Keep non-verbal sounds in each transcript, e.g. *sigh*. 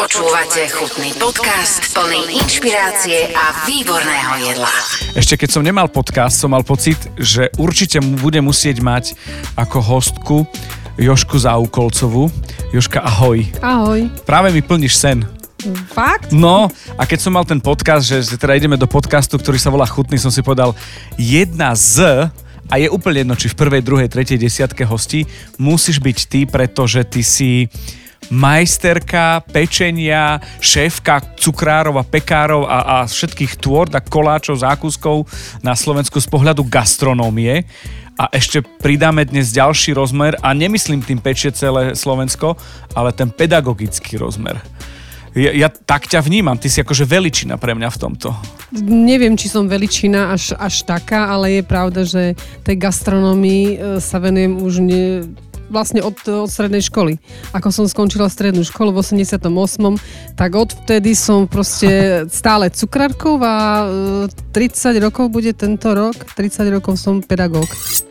Počúvate chutný podcast plný inšpirácie a výborného jedla. Ešte keď som nemal podcast, som mal pocit, že určite bude musieť mať ako hostku Jošku Zaukolcovú. Joška, ahoj. Ahoj. Práve mi plníš sen. Fakt? No, a keď som mal ten podcast, že teda ideme do podcastu, ktorý sa volá Chutný, som si povedal, jedna z a je úplne jedno, či v prvej, druhej, tretej desiatke hostí, musíš byť ty, pretože ty si majsterka pečenia, šéfka cukrárov a pekárov a, a všetkých a koláčov, zákuskov na Slovensku z pohľadu gastronómie. A ešte pridáme dnes ďalší rozmer a nemyslím tým pečie celé Slovensko, ale ten pedagogický rozmer. Ja, ja tak ťa vnímam, ty si akože veličina pre mňa v tomto. Neviem, či som veličina až, až taká, ale je pravda, že tej gastronomii e, sa venujem už ne, vlastne od, od strednej školy. Ako som skončila strednú školu v 88. tak odvtedy som proste *laughs* stále cukrárkov a 30 e, rokov bude tento rok. 30 rokov som pedagóg.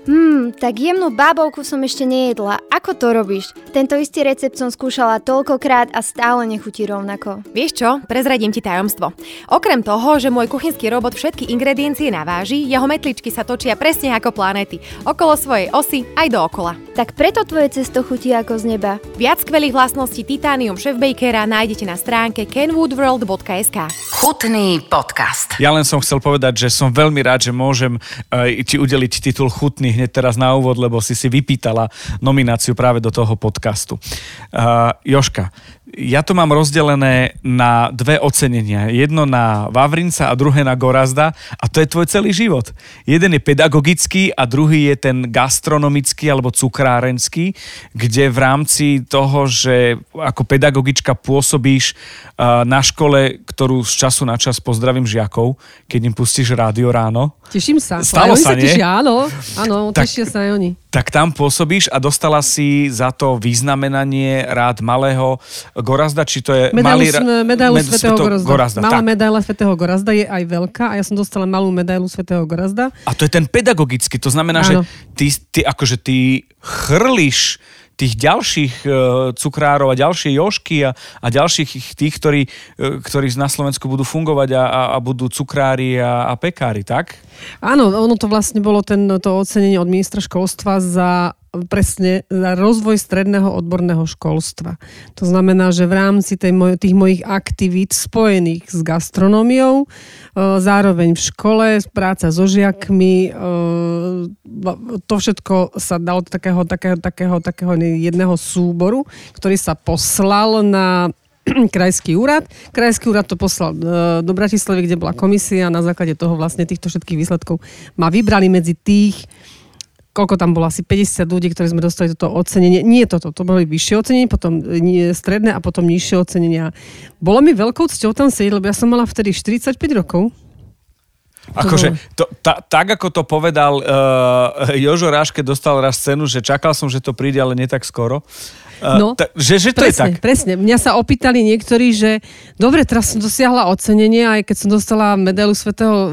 Hmm, tak jemnú bábovku som ešte nejedla. Ako to robíš? Tento istý recept som skúšala toľkokrát a stále nechutí rovnako. Vieš čo? Prezradím ti tajomstvo. Okrem toho, že môj kuchynský robot všetky ingrediencie naváži, jeho metličky sa točia presne ako planéty. Okolo svojej osy aj dookola. Tak preto tvoje cesto chutí ako z neba. Viac skvelých vlastností Titanium Chef Bakera nájdete na stránke kenwoodworld.sk. Chutný podcast. Ja len som chcel povedať, že som veľmi rád, že môžem uh, ti udeliť titul Chutný hneď teraz na úvod, lebo si si vypýtala nomináciu práve do toho podcastu. Uh, Joška, ja to mám rozdelené na dve ocenenia. Jedno na Vavrinca a druhé na Gorazda a to je tvoj celý život. Jeden je pedagogický a druhý je ten gastronomický alebo cukrárenský, kde v rámci toho, že ako pedagogička pôsobíš na škole, ktorú z času na čas pozdravím žiakov, keď im pustíš rádio ráno. Teším sa. Stalo sa, sa nie? Tešia, áno, áno, tak, tešia sa aj oni. Tak tam pôsobíš a dostala si za to významenanie rád malého Gorazda, či to je medailu, malý... Medailu med, svätého Gorazda. Gorazda. Malá tak. medaila svätého Gorazda je aj veľká a ja som dostala malú medailu svätého Gorazda. A to je ten pedagogický, to znamená, Áno. že ty, ty akože ty chrliš tých ďalších e, cukrárov a ďalšie jošky a, a ďalších tých, ktorí, e, ktorí na Slovensku budú fungovať a, a, budú cukrári a, a pekári, tak? Áno, ono to vlastne bolo ten, to ocenenie od ministra školstva za presne za rozvoj stredného odborného školstva. To znamená, že v rámci tej moj, tých mojich aktivít spojených s gastronómiou, e, zároveň v škole, práca so žiakmi, e, to všetko sa dalo do takého, takého, takého, takého jedného súboru, ktorý sa poslal na *clears throat* krajský úrad. Krajský úrad to poslal e, do Bratislavy, kde bola komisia a na základe toho vlastne týchto všetkých výsledkov ma vybrali medzi tých koľko tam bolo, asi 50 ľudí, ktorí sme dostali toto ocenenie. Nie toto, to boli vyššie ocenenie, potom nie, stredné a potom nižšie ocenenia. Bolo mi veľkou cťou tam sedieť, lebo ja som mala vtedy 45 rokov. Akože, to, ta, tak ako to povedal uh, Jožo Ráš, keď dostal raz cenu, že čakal som, že to príde, ale nie tak skoro. Uh, No, ta, že, že to presne, je tak. Presne, mňa sa opýtali niektorí, že dobre, teraz som dosiahla ocenenie, aj keď som dostala medailu svätého uh,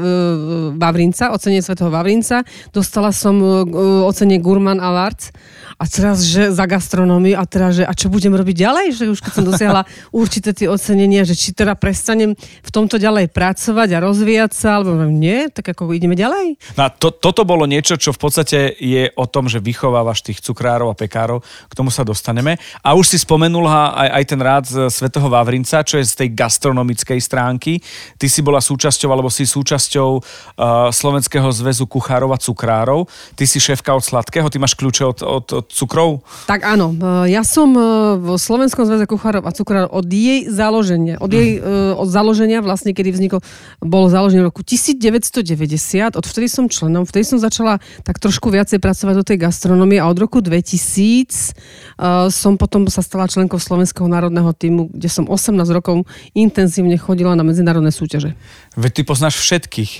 Vavrinca, ocenenie svätého Vavrinca, dostala som uh, ocenenie Gurman Awards a teraz, že za gastronómiu a teraz, že a čo budem robiť ďalej, že už keď som dosiahla *laughs* určité tie ocenenia, že či teda prestanem v tomto ďalej pracovať a rozvíjať sa, alebo nie, tak ako ideme ďalej. No, to, toto bolo niečo, čo v podstate je o tom, že vychovávaš tých cukrárov a pekárov, k tomu sa dostaneme. A už si spomenula aj, aj ten rád z Svetého Vavrinca, čo je z tej gastronomickej stránky. Ty si bola súčasťou, alebo si súčasťou uh, Slovenského zväzu kuchárov a cukrárov. Ty si šéfka od sladkého, ty máš kľúče od, od, od cukrov? Tak áno, e, ja som e, v Slovenskom zväze kuchárov a cukrárov od jej založenia, od jej mm. od založenia vlastne, kedy vznikol, bolo založené v roku 1990, odvtedy som členom, vtedy som začala tak trošku viacej pracovať do tej gastronomie a od roku 2000 uh, som potom sa stala členkou Slovenského národného týmu, kde som 18 rokov intenzívne chodila na medzinárodné súťaže. Veď ty poznáš všetkých.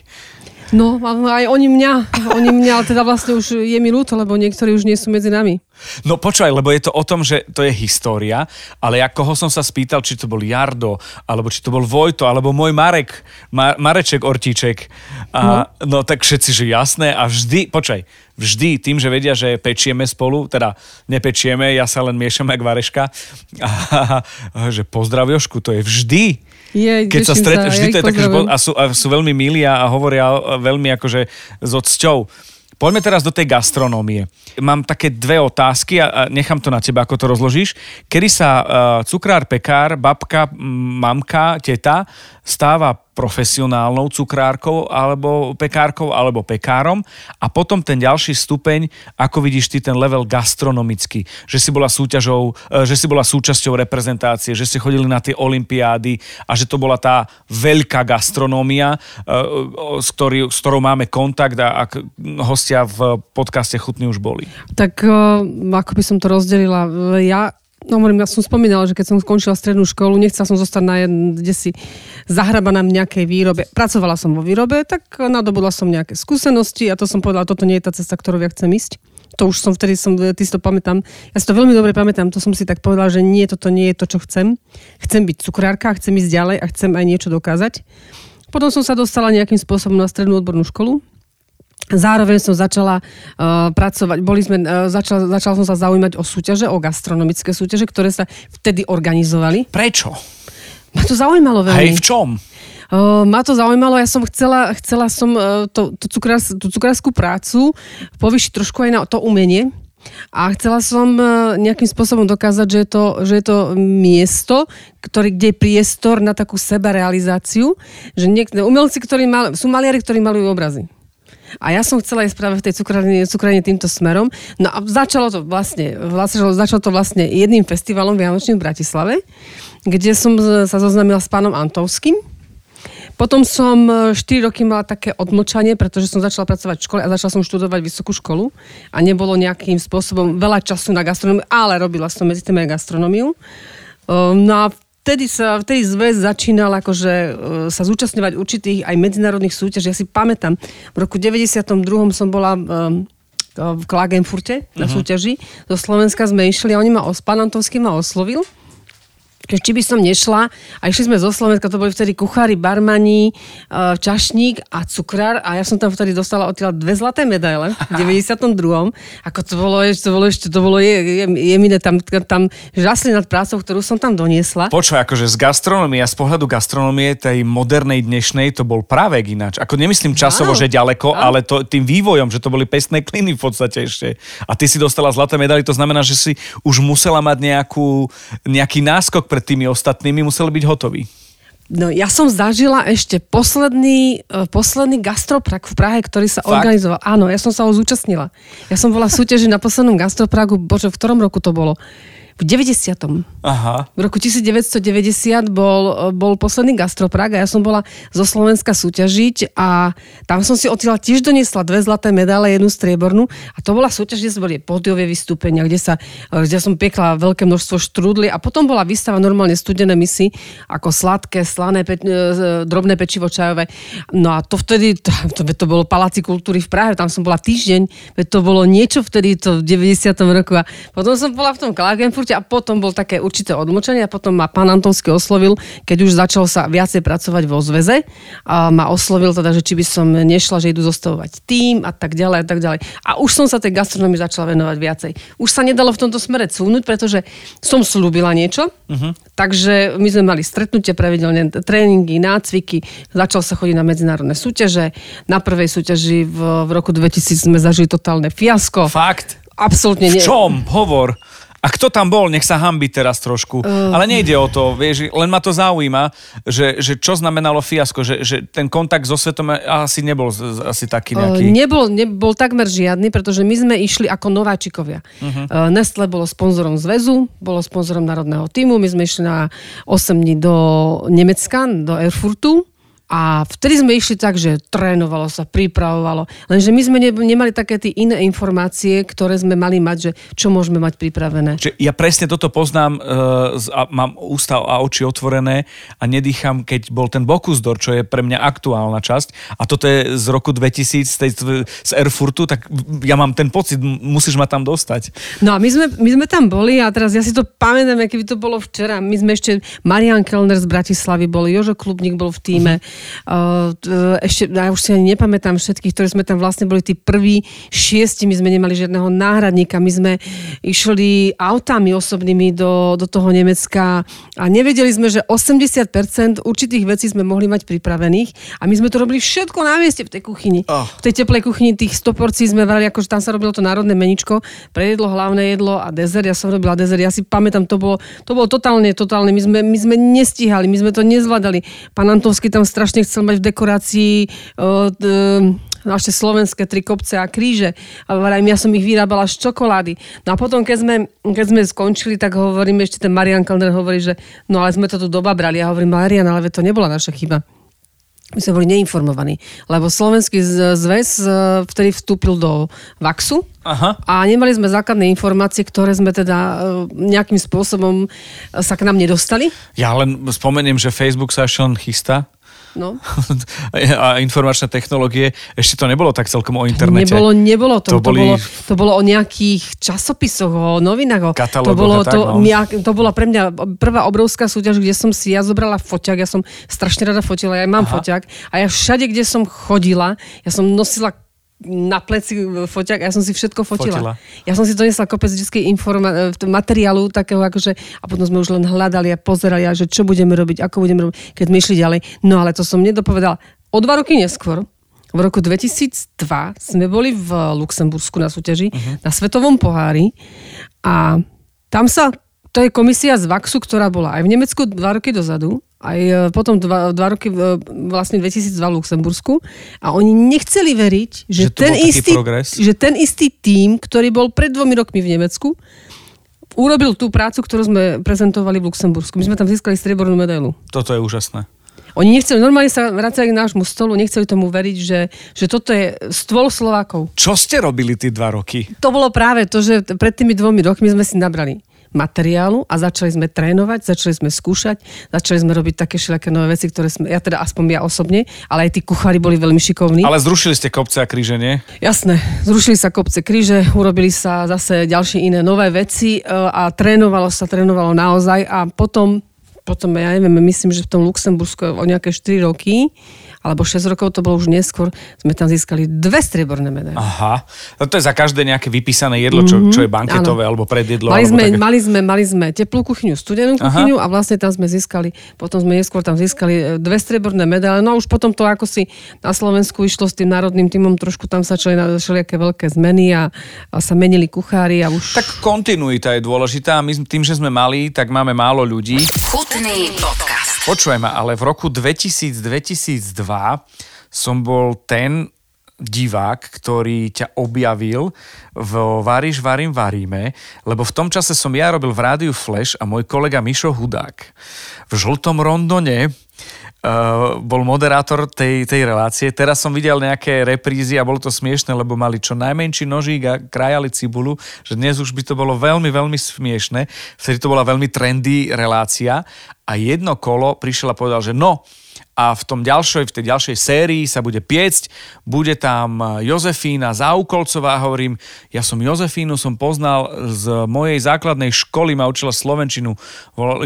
No, aj oni mňa, oni mňa, ale teda vlastne už je mi ľúto, lebo niektorí už nie sú medzi nami. No počúvaj, lebo je to o tom, že to je história, ale ja koho som sa spýtal, či to bol Jardo, alebo či to bol Vojto, alebo môj Marek, Ma- Mareček Ortíček. A, no. no tak všetci, že jasné a vždy, počkaj, vždy tým, že vedia, že pečieme spolu, teda nepečieme, ja sa len miešam jak vareška, a, *laughs* a, že pozdrav Jošku, to je vždy. Je, Keď sa stretnú, vždy ja to je také, že a sú, a sú veľmi milí a, hovoria veľmi akože s odsťou. Poďme teraz do tej gastronómie. Mám také dve otázky a, a nechám to na teba, ako to rozložíš. Kedy sa uh, cukrár, pekár, babka, mamka, teta stáva profesionálnou cukrárkou alebo pekárkou alebo pekárom a potom ten ďalší stupeň, ako vidíš ty ten level gastronomický, že si bola súťažou, e, že si bola súčasťou reprezentácie, že ste chodili na tie olympiády a že to bola tá veľká gastronómia, e, s, ktorý, s ktorou máme kontakt a ak hostia v podcaste Chutný už boli. Tak uh, ako by som to rozdelila, ja No, hovorím, ja som spomínala, že keď som skončila strednú školu, nechcela som zostať na kde si zahrabaná v nejakej výrobe. Pracovala som vo výrobe, tak nadobudla som nejaké skúsenosti a to som povedala, toto nie je tá cesta, ktorou ja chcem ísť. To už som vtedy, som, ty si to pamätám, ja si to veľmi dobre pamätám, to som si tak povedala, že nie, toto nie je to, čo chcem. Chcem byť cukrárka, chcem ísť ďalej a chcem aj niečo dokázať. Potom som sa dostala nejakým spôsobom na strednú odbornú školu, Zároveň som začala uh, pracovať, boli sme, uh, začala, začala som sa zaujímať o súťaže, o gastronomické súťaže, ktoré sa vtedy organizovali. Prečo? Ma to zaujímalo veľmi. Hej, v čom? Uh, ma to zaujímalo, ja som chcela, chcela som uh, to, to cukrás, tú cukrárskú prácu povyšiť trošku aj na to umenie. A chcela som uh, nejakým spôsobom dokázať, že je to, že je to miesto, ktorý, kde je priestor na takú sebarealizáciu, že niekto, umelci, ktorí mal, sú maliari, ktorí malujú obrazy. A ja som chcela ísť práve v tej cukrárne týmto smerom. No a začalo to vlastne, vlastne, začalo to vlastne jedným festivalom Vianočným v Bratislave, kde som sa zoznámila s pánom Antovským. Potom som e, 4 roky mala také odmlčanie, pretože som začala pracovať v škole a začala som študovať vysokú školu a nebolo nejakým spôsobom veľa času na gastronómiu, ale robila som medzi tým aj gastronómiu. Um, No a vtedy sa, vtedy zväz začínal akože e, sa zúčastňovať určitých aj medzinárodných súťaží. Ja si pamätám, v roku 92. som bola um, v Klagenfurte na súťaži. Do Slovenska sme išli a oni ma, os- pán Antovský ma oslovil že či by som nešla a išli sme zo Slovenska, to boli vtedy kuchári, barmani, uh, čašník a cukrár a ja som tam vtedy dostala odtiaľ dve zlaté medaile v *laughs* 92. Ako to bolo, to bolo ešte, to bolo je, je, jemine tam, tam žasli nad prácou, ktorú som tam doniesla. Počuj, akože z gastronomie a z pohľadu gastronomie tej modernej dnešnej to bol práve ináč. Ako nemyslím časovo, Áno. že ďaleko, Áno. ale to, tým vývojom, že to boli pestné kliny v podstate ešte. A ty si dostala zlaté medaily, to znamená, že si už musela mať nejakú, nejaký náskok pred tými ostatnými, museli byť hotoví. No ja som zažila ešte posledný, uh, posledný gastroprak v Prahe, ktorý sa Fakt? organizoval. Áno, ja som sa ho zúčastnila. Ja som bola súťaži na poslednom gastropragu, bože, v ktorom roku to bolo? V 90. Aha. V roku 1990 bol, bol posledný gastroprag a ja som bola zo Slovenska súťažiť a tam som si odtiaľ tiež doniesla dve zlaté medále, jednu striebornú a to bola súťaž, kde sa boli pódiové vystúpenia, kde, sa, kde som piekla veľké množstvo štrúdly a potom bola výstava normálne studené misy, ako sladké, slané, pe, e, drobné pečivo čajové. No a to vtedy, to, to, to bolo Paláci kultúry v Prahe, tam som bola týždeň, to bolo niečo vtedy, to v 90. roku a potom som bola v tom Klagenfurte a potom bol také určité odmlčanie a potom ma pán Antovský oslovil, keď už začal sa viacej pracovať vo zväze a ma oslovil teda, že či by som nešla, že idú zostavovať tým a tak ďalej a tak ďalej. A už som sa tej gastronomii začala venovať viacej. Už sa nedalo v tomto smere cúnuť, pretože som slúbila niečo, uh-huh. takže my sme mali stretnutie pravidelne, tréningy, nácviky, začal sa chodiť na medzinárodné súťaže. Na prvej súťaži v, v roku 2000 sme zažili totálne fiasko. Fakt? Absolútne V nie. čom? Hovor. A kto tam bol? Nech sa hambi teraz trošku. Uh... Ale nejde o to, vieš, len ma to zaujíma, že, že čo znamenalo fiasko, že, že ten kontakt so svetom asi nebol asi taký Uh, nejaký. Nebol, nebol takmer žiadny, pretože my sme išli ako nováčikovia. Uh-huh. Uh, Nestle bolo sponzorom zväzu, bolo sponzorom národného týmu, my sme išli na 8 dní do Nemecka, do Erfurtu A vtedy sme išli tak, že trénovalo sa, pripravovalo. Lenže my sme ne, nemali také tie iné informácie, ktoré sme mali mať, že čo môžeme mať pripravené. Čiže ja presne toto poznám uh, a mám ústa a oči otvorené a nedýcham, keď bol ten Bokusdor, čo je pre mňa aktuálna časť. A toto je z roku 2000 z, tej, z Erfurtu, tak ja mám ten pocit, musíš ma tam dostať. No a my sme, my sme tam boli a teraz ja si to pamätám, keby to bolo včera. My sme ešte, Marian Kellner z Bratislavy bol, Jožo Klubník bol v týme. Uh-huh ešte, ja už si ani nepamätám všetkých, ktorí sme tam vlastne boli tí prví šiesti, my sme nemali žiadneho náhradníka, my sme išli autami osobnými do, do toho Nemecka a nevedeli sme, že 80% určitých vecí sme mohli mať pripravených a my sme to robili všetko na mieste v tej kuchyni. Oh. V tej teplej kuchyni tých 100 porcií sme varili, akože tam sa robilo to národné meničko, prejedlo, hlavné jedlo a dezert. Ja som robila dezert, ja si pamätám, to bolo, to bolo totálne, totálne. My sme, my sme nestíhali, my sme to nezvládali. Pán Antovský tam strašne chcel mať v dekorácii uh, naše slovenské tri kopce a kríže. A ja som ich vyrábala z čokolády. No a potom, keď sme, keď sme skončili, tak hovorím, ešte ten Marian Kalner hovorí, že no ale sme to tu doba brali. Ja hovorím, Marian, ale to nebola naša chyba. My sme boli neinformovaní, lebo Slovenský zväz e, vtedy vstúpil do VAXu Aha. a nemali sme základné informácie, ktoré sme teda e, nejakým spôsobom sa k nám nedostali. Ja len spomeniem, že Facebook len chystá No. *laughs* a informačné technológie, ešte to nebolo tak celkom o internete. Nebolo, nebolo to. To, boli... to, bolo, to bolo o nejakých časopisoch, o novinách. O, to, bolo, tak, to, no. ja, to bola pre mňa prvá obrovská súťaž, kde som si ja zobrala foťák, ja som strašne rada fotila, ja mám Aha. foťák a ja všade, kde som chodila, ja som nosila na pleci foťak, ja som si všetko fotila. fotila. Ja som si donesla kopec vždy informa- e, materiálu takého akože, a potom sme už len hľadali a pozerali, a že čo budeme robiť, ako budeme robiť, keď sme išli ďalej. No ale to som nedopovedala. O dva roky neskôr, v roku 2002 sme boli v Luxembursku na súťaži, uh-huh. na Svetovom pohári a tam sa, to je komisia z VAXu, ktorá bola aj v Nemecku dva roky dozadu aj e, potom dva, dva roky vlastne 2002 v Luxembursku a oni nechceli veriť, že, že, ten, istý, že ten istý tím, ktorý bol pred dvomi rokmi v Nemecku, urobil tú prácu, ktorú sme prezentovali v Luxembursku. My sme tam získali striebornú medailu. Toto je úžasné. Oni nechceli, normálne sa vracali k nášmu stolu, nechceli tomu veriť, že, že toto je stôl Slovákov. Čo ste robili tí dva roky? To bolo práve to, že pred tými dvomi rokmi sme si nabrali materiálu a začali sme trénovať, začali sme skúšať, začali sme robiť také všelijaké nové veci, ktoré sme, ja teda aspoň ja osobne, ale aj tí kuchári boli veľmi šikovní. Ale zrušili ste kopce a kríže, nie? Jasné, zrušili sa kopce kríže, urobili sa zase ďalšie iné nové veci e, a trénovalo sa, trénovalo naozaj a potom potom, ja neviem, myslím, že v tom Luxembursku o nejaké 4 roky alebo 6 rokov, to bolo už neskôr, sme tam získali dve strieborné medaile. Aha, no to je za každé nejaké vypísané jedlo, čo, čo je banketové ano. alebo predjedlo. Mali sme, také... mali, sme, mali sme teplú kuchyňu, studenú kuchyňu Aha. a vlastne tam sme získali, potom sme neskôr tam získali e, dve strieborné medaile. No a už potom to ako si na Slovensku išlo s tým národným týmom, trošku tam sa čali na všelijaké veľké zmeny a, a sa menili kuchári a už... Tak kontinuita je dôležitá a my tým, že sme mali, tak máme málo ľudí. Chutný podcast. Počujem ale v roku 2000-2002 som bol ten divák, ktorý ťa objavil v Varíš, varím, varíme, lebo v tom čase som ja robil v rádiu Flash a môj kolega Mišo Hudák v žltom rondone bol moderátor tej, tej relácie. Teraz som videl nejaké reprízy a bolo to smiešne, lebo mali čo najmenší nožík a krajali cibulu, že dnes už by to bolo veľmi, veľmi smiešne. Vtedy to bola veľmi trendy relácia a jedno kolo prišiel a povedal, že no, a v tom ďalšej, v tej ďalšej sérii sa bude piecť, bude tam Jozefína Zaukolcová, hovorím, ja som Jozefínu som poznal z mojej základnej školy, ma učila Slovenčinu,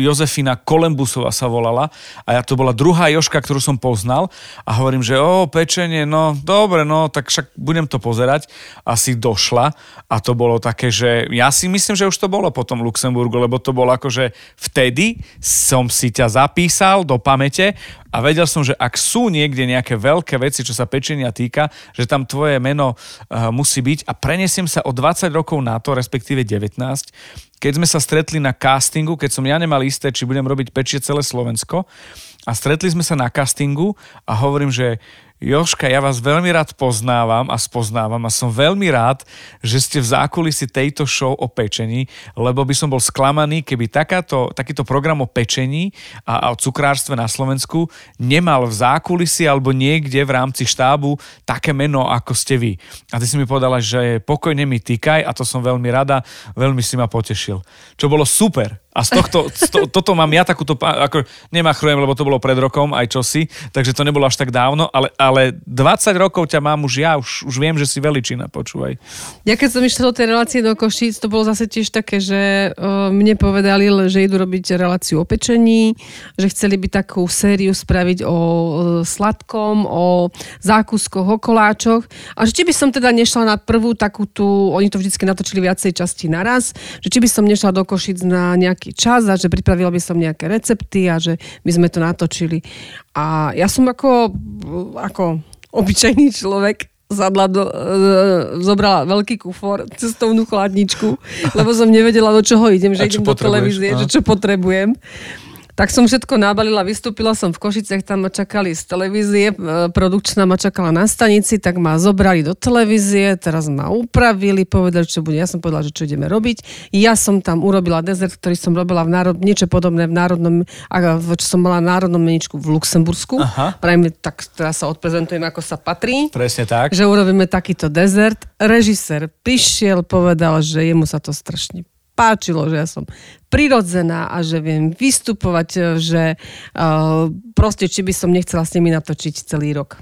Jozefína Kolembusová sa volala. A ja to bola druhá Joška, ktorú som poznal. A hovorím, že o, pečenie, no dobre, no tak však budem to pozerať. Asi došla. A to bolo také, že ja si myslím, že už to bolo potom v Luxemburgu, lebo to bolo akože vtedy som si ťa zapísal do pamäte a vedel som, že ak sú niekde nejaké veľké veci, čo sa pečenia týka, že tam tvoje meno uh, musí byť. A prenesiem sa o 20 rokov na to, respektíve 19, keď sme sa stretli na castingu, keď som ja nemal isté, či budem robiť pečie celé Slovensko, a stretli sme sa na castingu a hovorím, že Joška, ja vás veľmi rád poznávam a spoznávam a som veľmi rád, že ste v zákulisi tejto show o pečení, lebo by som bol sklamaný, keby takáto, takýto program o pečení a, a o cukrárstve na Slovensku nemal v zákulisi alebo niekde v rámci štábu také meno, ako ste vy. A ty si mi povedala, že pokojne mi týkaj a to som veľmi rada, veľmi si ma potešil. Čo bolo super. A z tohto, z to, toto mám ja takúto, ako nemachrujem, lebo to bolo pred rokom aj čosi, takže to nebolo až tak dávno, ale, ale 20 rokov ťa mám už ja, už, už viem, že si veličina, počúvaj. Ja keď som išla do tej relácie do Košíc, to bolo zase tiež také, že uh, mne povedali, že idú robiť reláciu o pečení, že chceli by takú sériu spraviť o sladkom, o zákuskoch, o koláčoch a že či by som teda nešla na prvú takú tú, oni to vždycky natočili viacej časti naraz, že či by som nešla do Košic na nejak nejaký čas a že pripravila by som nejaké recepty a že by sme to natočili. A ja som ako, ako obyčajný človek zadla do, e, zobrala veľký kufor, cestovnú chladničku, lebo som nevedela, do čoho idem, že idem do televízie, že čo potrebujem. Tak som všetko nabalila, vystúpila som v Košicech, tam ma čakali z televízie, e, produkčná ma čakala na stanici, tak ma zobrali do televízie, teraz ma upravili, povedali, čo bude. Ja som povedala, že čo ideme robiť. Ja som tam urobila dezert, ktorý som robila v národ, niečo podobné v národnom, čo som mala v národnom meničku v Luxembursku. Aha. Prajme, tak teraz sa odprezentujem, ako sa patrí. Presne tak. Že urobíme takýto dezert. Režisér prišiel, povedal, že jemu sa to strašne páčilo, že ja som prirodzená a že viem vystupovať, e, že uh, proste, či by som nechcela s nimi natočiť celý rok.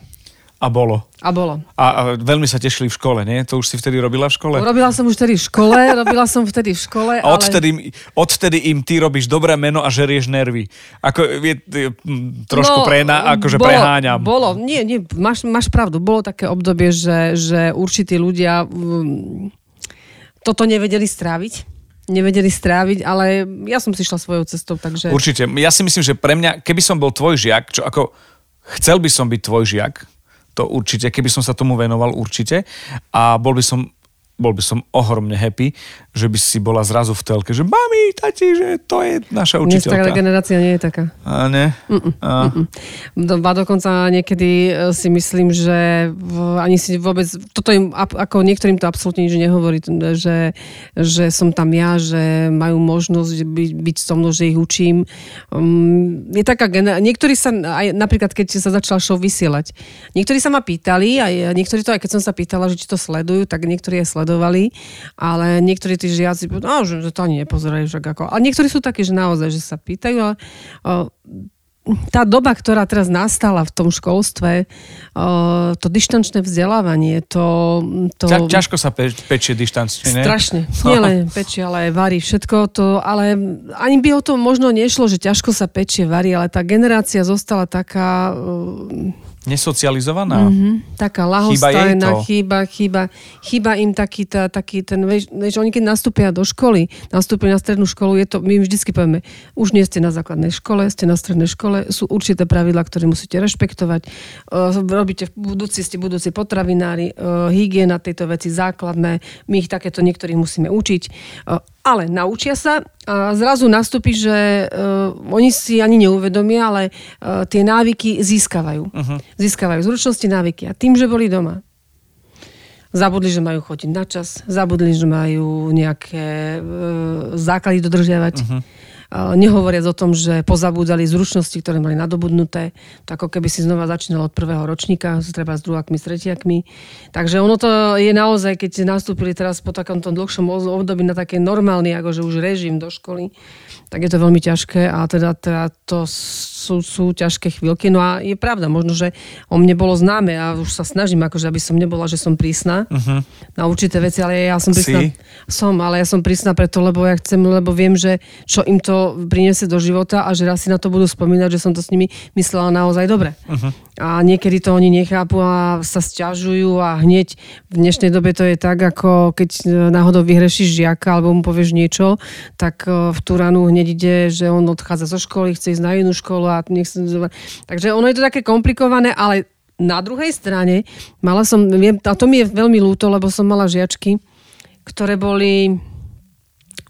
A bolo. A bolo. A, a veľmi sa tešili v škole, nie? To už si vtedy robila v škole? Robila som už vtedy v škole, *laughs* robila som vtedy v škole, A odvtedy, ale... odvtedy im ty robíš dobré meno a žerieš nervy. Ako je, je trošku no, prena, akože bolo, preháňam. Bolo, nie, nie, máš, máš pravdu. Bolo také obdobie, že, že určití ľudia um, toto nevedeli stráviť nevedeli stráviť, ale ja som si šla svojou cestou, takže... Určite. Ja si myslím, že pre mňa, keby som bol tvoj žiak, čo ako chcel by som byť tvoj žiak, to určite, keby som sa tomu venoval určite a bol by som bol by som ohromne happy, že by si bola zrazu v telke, že mami, tati, že to je naša učiteľka. Dnes generácia nie je taká. A ne? Mm-mm, a... Mm-mm. Do, dokonca niekedy e, si myslím, že ani si vôbec, toto im, ako niektorým to absolútne nič nehovorí, že, že som tam ja, že majú možnosť byť, byť so mnou, že ich učím. Um, je taká niektorí sa, aj napríklad keď sa začala show vysielať, niektorí sa ma pýtali, aj niektorí to, aj keď som sa pýtala, že či to sledujú, tak niektorí aj sledujú sledovali, ale niektorí tí žiaci, no, že to ani nepozerajú však ako. A niektorí sú takí, že naozaj, že sa pýtajú, ale o, tá doba, ktorá teraz nastala v tom školstve, to dištančné vzdelávanie, to... to Ťa, ťažko sa pe, pečie dištančne, ne? Strašne. *laughs* Nie len pečie, ale aj varí všetko to, ale ani by o to možno nešlo, že ťažko sa pečie, varí, ale tá generácia zostala taká... Nesocializovaná? Mm-hmm. Taká lahostajná, chýba, chýba, chýba im taký, tá, taký ten, vieš, vieš, oni keď nastúpia do školy, nastúpia na strednú školu, je to, my im vždycky povieme, už nie ste na základnej škole, ste na strednej škole, sú určité pravidla, ktoré musíte rešpektovať, uh, robíte v budúci, ste budúci potravinári, uh, hygiena tejto veci základné, my ich takéto niektorých musíme učiť. Uh, ale naučia sa a zrazu nastúpi, že uh, oni si ani neuvedomia, ale uh, tie návyky získavajú. Uh-huh. Získavajú zručnosti, návyky. A tým, že boli doma, zabudli, že majú chodiť na čas, zabudli, že majú nejaké uh, základy dodržiavať. Uh-huh nehovoriac o tom, že pozabúdali zručnosti, ktoré mali nadobudnuté, to ako keby si znova začínalo od prvého ročníka, treba s druhakmi, s tretiakmi. Takže ono to je naozaj, keď nastúpili teraz po takomto dlhšom období na také normálny, akože už režim do školy, tak je to veľmi ťažké a teda, teda to sú, sú ťažké chvíľky. No a je pravda, možno, že o mne bolo známe a už sa snažím, akože aby som nebola, že som prísna uh-huh. na určité veci, ale ja som prísna. Si? Som, ale ja som prísna preto, lebo ja chcem, lebo viem, že čo im to priniesie do života a že raz si na to budú spomínať, že som to s nimi myslela naozaj dobre. Uh-huh. A niekedy to oni nechápu a sa stiažujú a hneď v dnešnej dobe to je tak, ako keď náhodou vyhrešíš žiaka alebo mu povieš niečo, tak v tú ranu hneď ide, že on odchádza zo školy, chce ísť na inú školu a nech sa... Takže ono je to také komplikované, ale na druhej strane mala som, a to mi je veľmi ľúto, lebo som mala žiačky, ktoré boli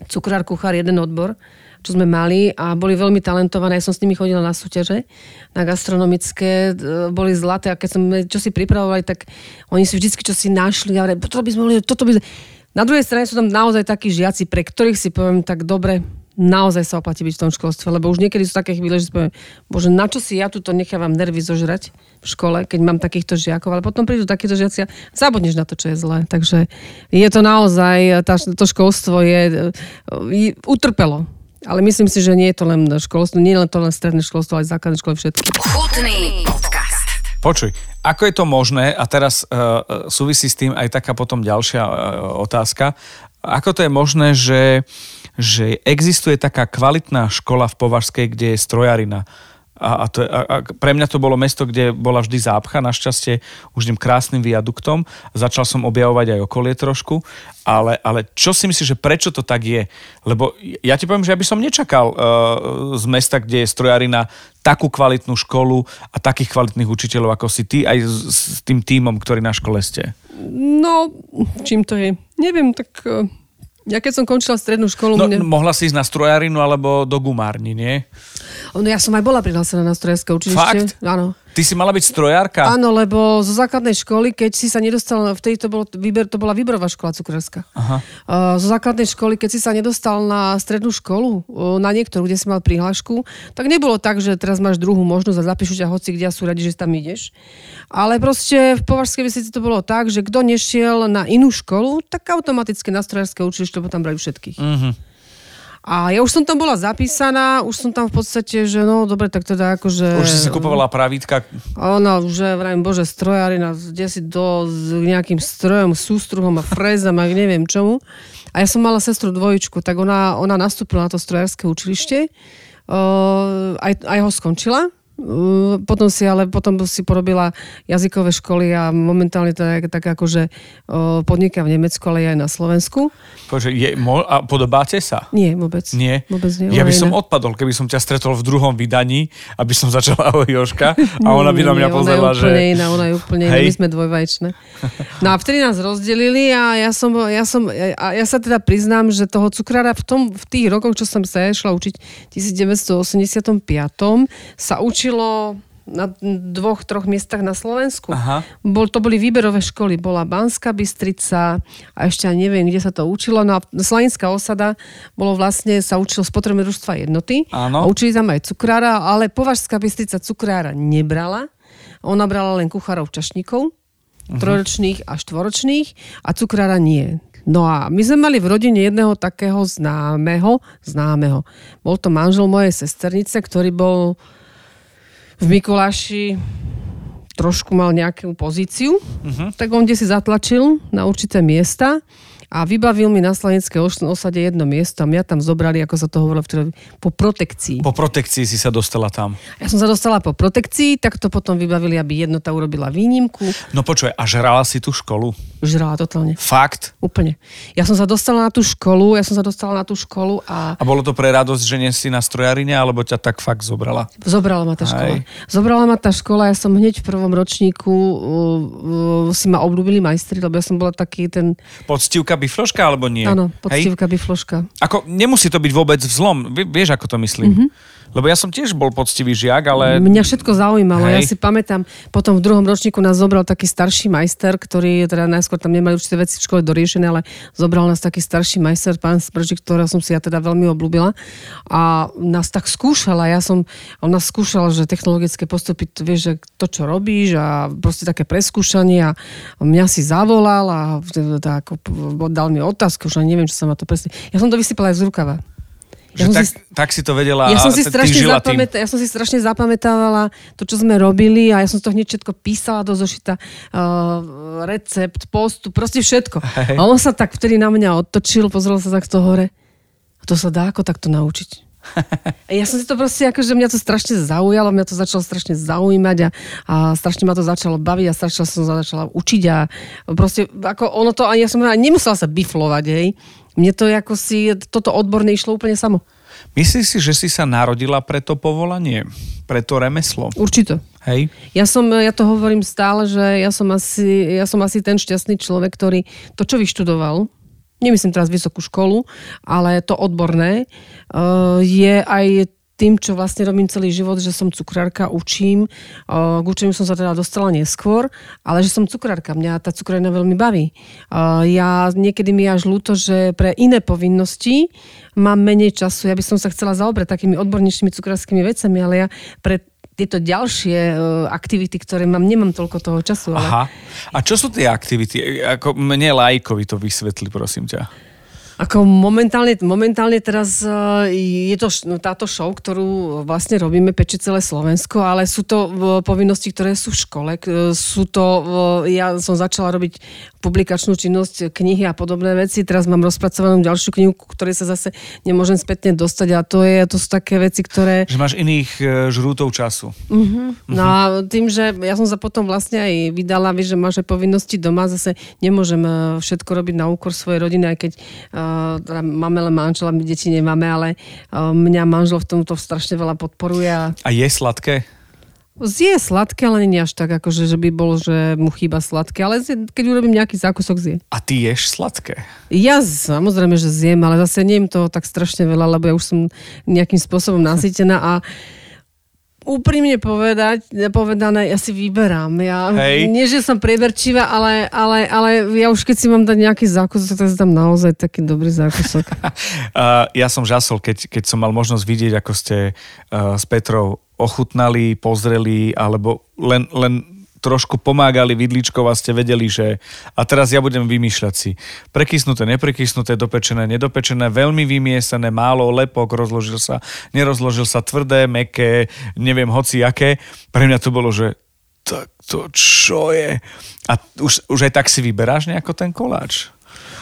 cukrár, kuchár, jeden odbor, čo sme mali a boli veľmi talentované. Ja som s nimi chodila na súťaže, na gastronomické, d- boli zlaté a keď som čo si pripravovali, tak oni si vždycky čo si našli a toto by sme mohli, toto by sme... Na druhej strane sú tam naozaj takí žiaci, pre ktorých si poviem tak dobre, naozaj sa oplatí byť v tom školstve, lebo už niekedy sú také chvíle, že si poviem, bože, na čo si ja tu to nechávam nervy zožrať v škole, keď mám takýchto žiakov, ale potom prídu takíto žiaci a zabudneš na to, čo je zlé. Takže je to naozaj, tá, to školstvo je, je utrpelo. Ale myslím si, že nie je to len školstvo, nie je len to len stredné školstvo, ale aj základné školy všetky. Chutný podcast. Počuj, ako je to možné, a teraz uh, súvisí s tým aj taká potom ďalšia uh, otázka, ako to je možné, že, že existuje taká kvalitná škola v Považskej, kde je strojarina, a, a, to, a, a pre mňa to bolo mesto, kde bola vždy zápcha, našťastie už tým krásnym viaduktom. Začal som objavovať aj okolie trošku, ale, ale čo si myslíš, že prečo to tak je? Lebo ja ti poviem, že ja by som nečakal uh, z mesta, kde je strojarina, takú kvalitnú školu a takých kvalitných učiteľov ako si ty, aj s, s tým tímom, ktorý na škole ste. No, čím to je? Neviem, tak eh, ja keď som končila strednú školu... No, mne... mohla si ísť na strojarinu alebo do gumárni, nie? No ja som aj bola prihlásená na strojárske učilište. Fakt? Áno. Ty si mala byť strojárka? Áno, lebo zo základnej školy, keď si sa nedostal, vtedy to, bolo, výber, to bola výberová škola cukrárska. Aha. Uh, zo základnej školy, keď si sa nedostal na strednú školu, uh, na niektorú, kde si mal prihlášku, tak nebolo tak, že teraz máš druhú možnosť a zapíšu ťa hoci kde a sú radi, že tam ideš. Ale proste v Považskej vesnici to bolo tak, že kto nešiel na inú školu, tak automaticky na strojárske učilište, lebo tam brali všetkých. Mhm. A ja už som tam bola zapísaná, už som tam v podstate, že no dobre, tak teda akože... Už si si kupovala pravítka. Ono, že vrajím, bože, strojárina, kde si do s nejakým strojom, sústruhom a frézam a neviem čomu. A ja som mala sestru dvojičku, tak ona, ona nastúpila na to strojárske učilište, uh, aj, aj ho skončila, potom si ale potom si porobila jazykové školy a momentálne to je tak akože podniká v Nemecku, ale aj na Slovensku. Počkej, je, a podobáte sa? Nie, vôbec. Nie? Vôbec nie. Ja by som odpadol, keby som ťa stretol v druhom vydaní, aby som začala ahoj Joška a *laughs* ona by na mňa pozerala, ona je úplne že... iná, ona je úplne iná, my sme dvojvaječné. No a vtedy nás rozdelili a ja som, ja som, a ja sa teda priznám, že toho cukrára v, tom, v tých rokoch, čo som sa ja išla učiť, 1985, sa učilo na dvoch, troch miestach na Slovensku. Aha. Bol, to boli výberové školy. Bola Banská Bystrica a ešte neviem, kde sa to učilo. No a Slavinská osada bolo vlastne, sa učilo z potrebné družstva jednoty. Áno. A učili tam aj cukrára, ale Považská Bystrica cukrára nebrala. Ona brala len kuchárov čašníkov, trojročných a štvoročných a cukrára nie. No a my sme mali v rodine jedného takého známeho, známeho. Bol to manžel mojej sesternice, ktorý bol v Mikuláši trošku mal nejakú pozíciu, uh-huh. tak on kde si zatlačil na určité miesta a vybavil mi na Slaneckej os- osade jedno miesto a mňa tam zobrali, ako sa to hovorilo vtedy, po protekcii. Po protekcii si sa dostala tam. Ja som sa dostala po protekcii, tak to potom vybavili, aby jednota urobila výnimku. No počuj, a žrala si tú školu? Žrala totálne. Fakt? Úplne. Ja som sa dostala na tú školu, ja som sa dostala na tú školu a A bolo to pre radosť, že nie si na strojarine, alebo ťa tak fakt zobrala? Zobrala ma tá škola. Zobrala ma tá škola, ja som hneď v prvom ročníku uh, uh, si ma obľúbili majstri, lebo ja som bola taký ten, Poctivka bifloška, alebo nie? áno, Hej? poctivka, bifloška. Ako, nemusí to byť vôbec vzlom. Vie- Vieš, ako to myslím? Mhm. Lebo ja som tiež bol poctivý žiak, ale... Mňa všetko zaujímalo. Ja Hej. si pamätám, potom v druhom ročníku nás zobral taký starší majster, ktorý teda najskôr tam nemali určité veci v škole doriešené, ale zobral nás taký starší majster, pán Sprčík, ktorého som si ja teda veľmi obľúbila. A nás tak skúšala, ja som, on nás skúšal, že technologické postupy, vieš, že to, čo robíš a proste také preskúšanie a mňa si zavolal a teda ako p- dal mi otázku, už neviem, čo sa ma to presne... Ja som to vysypala aj z rukava. Že som tak, si- tak si to vedela ja som si strašne zapamätala, ja som si strašne zapamätávala to, čo sme robili a ja som to hneď všetko písala do zošita, uh, recept, postup, proste všetko. Hej. A on sa tak vtedy na mňa otočil, pozrel sa takto hore. A to sa dá ako takto naučiť. *laughs* Ja som si to proste, akože mňa to strašne zaujalo, mňa to začalo strašne zaujímať a, a strašne ma to začalo baviť a strašne som sa začala učiť a proste, ako ono to, ani ja som nemusela sa biflovať, hej. Mne to ako si, toto odborné išlo úplne samo. Myslíš si, že si sa narodila pre to povolanie? Pre to remeslo? Určite. Hej? Ja som, ja to hovorím stále, že ja som asi, ja som asi ten šťastný človek, ktorý to, čo vyštudoval, nemyslím teraz vysokú školu, ale to odborné, uh, je aj tým, čo vlastne robím celý život, že som cukrárka, učím. K učeniu som sa teda dostala neskôr, ale že som cukrárka. Mňa tá cukrárna veľmi baví. Ja niekedy mi až ľúto, že pre iné povinnosti mám menej času. Ja by som sa chcela zaobrať takými odbornejšími cukrárskymi vecami, ale ja pre tieto ďalšie aktivity, ktoré mám, nemám toľko toho času. Ale... Aha. A čo sú tie aktivity? Ako mne lajkovi to vysvetli, prosím ťa. Ako momentálne, momentálne teraz uh, je to no, táto show, ktorú vlastne robíme peči celé Slovensko, ale sú to uh, povinnosti, ktoré sú v škole. Sú to, ja som začala robiť publikačnú činnosť, knihy a podobné veci. Teraz mám rozpracovanú ďalšiu knihu, ktorej sa zase nemôžem spätne dostať a to, je, to sú také veci, ktoré... Že máš iných žrútov času. Uh-huh. No a tým, že ja som sa potom vlastne aj vydala, vieš, že máš aj povinnosti doma, zase nemôžem všetko robiť na úkor svojej rodiny, aj keď uh, teda máme len manžela, my deti nemáme, ale mňa manžel v tomto strašne veľa podporuje. A, a je sladké? Zje sladké, ale nie až tak, akože, že by bolo, že mu chýba sladké, ale keď urobím nejaký zákusok, zje. A ty ješ sladké? Ja samozrejme, že zjem, ale zase nejem to tak strašne veľa, lebo ja už som nejakým spôsobom *laughs* nasytená a úprimne povedať, povedané, ja si vyberám. Ja, Hej. Nie, že som prieberčivá, ale, ale, ale ja už keď si mám dať nejaký zákusok, tak si dám naozaj taký dobrý zákusok. *laughs* uh, ja som žasol, keď, keď som mal možnosť vidieť, ako ste uh, s Petrou ochutnali, pozreli, alebo len, len trošku pomágali vidličkov a ste vedeli, že a teraz ja budem vymýšľať si prekysnuté, neprekysnuté, dopečené, nedopečené, veľmi vymiesené, málo, lepok, rozložil sa, nerozložil sa, tvrdé, meké, neviem, hoci aké. Pre mňa to bolo, že tak to čo je? A už, už aj tak si vyberáš nejako ten koláč?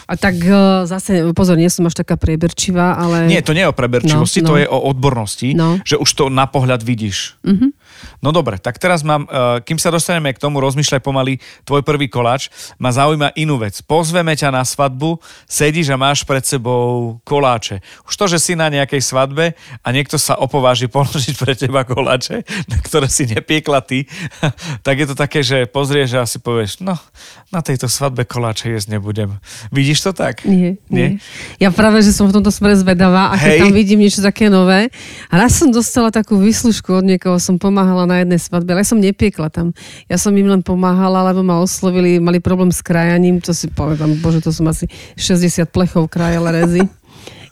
A tak uh, zase, pozor, nie som až taká preberčivá, ale... Nie, to nie je o preberčivosti, no, no. to je o odbornosti, no. že už to na pohľad vidíš. Uh-huh. No dobre, tak teraz mám, uh, kým sa dostaneme k tomu, rozmýšľaj pomaly tvoj prvý koláč, ma zaujíma inú vec. Pozveme ťa na svadbu, sedíš a máš pred sebou koláče. Už to, že si na nejakej svadbe a niekto sa opováži *laughs* položiť pre teba koláče, na ktoré si nepiekla ty, *laughs* tak je to také, že pozrieš a si povieš, no, na tejto svadbe koláče jesť nebudem. Vidíš to tak? Nie, nie. nie. Ja práve, že som v tomto smere zvedavá a keď Hej. tam vidím niečo také nové. A raz som dostala takú vyslušku od niekoho, som pomáhala pomáhala na jednej svadbe, ale ja som nepiekla tam. Ja som im len pomáhala, lebo ma oslovili, mali problém s krajaním, to si povedám, bože, to som asi 60 plechov krajala rezy. *laughs*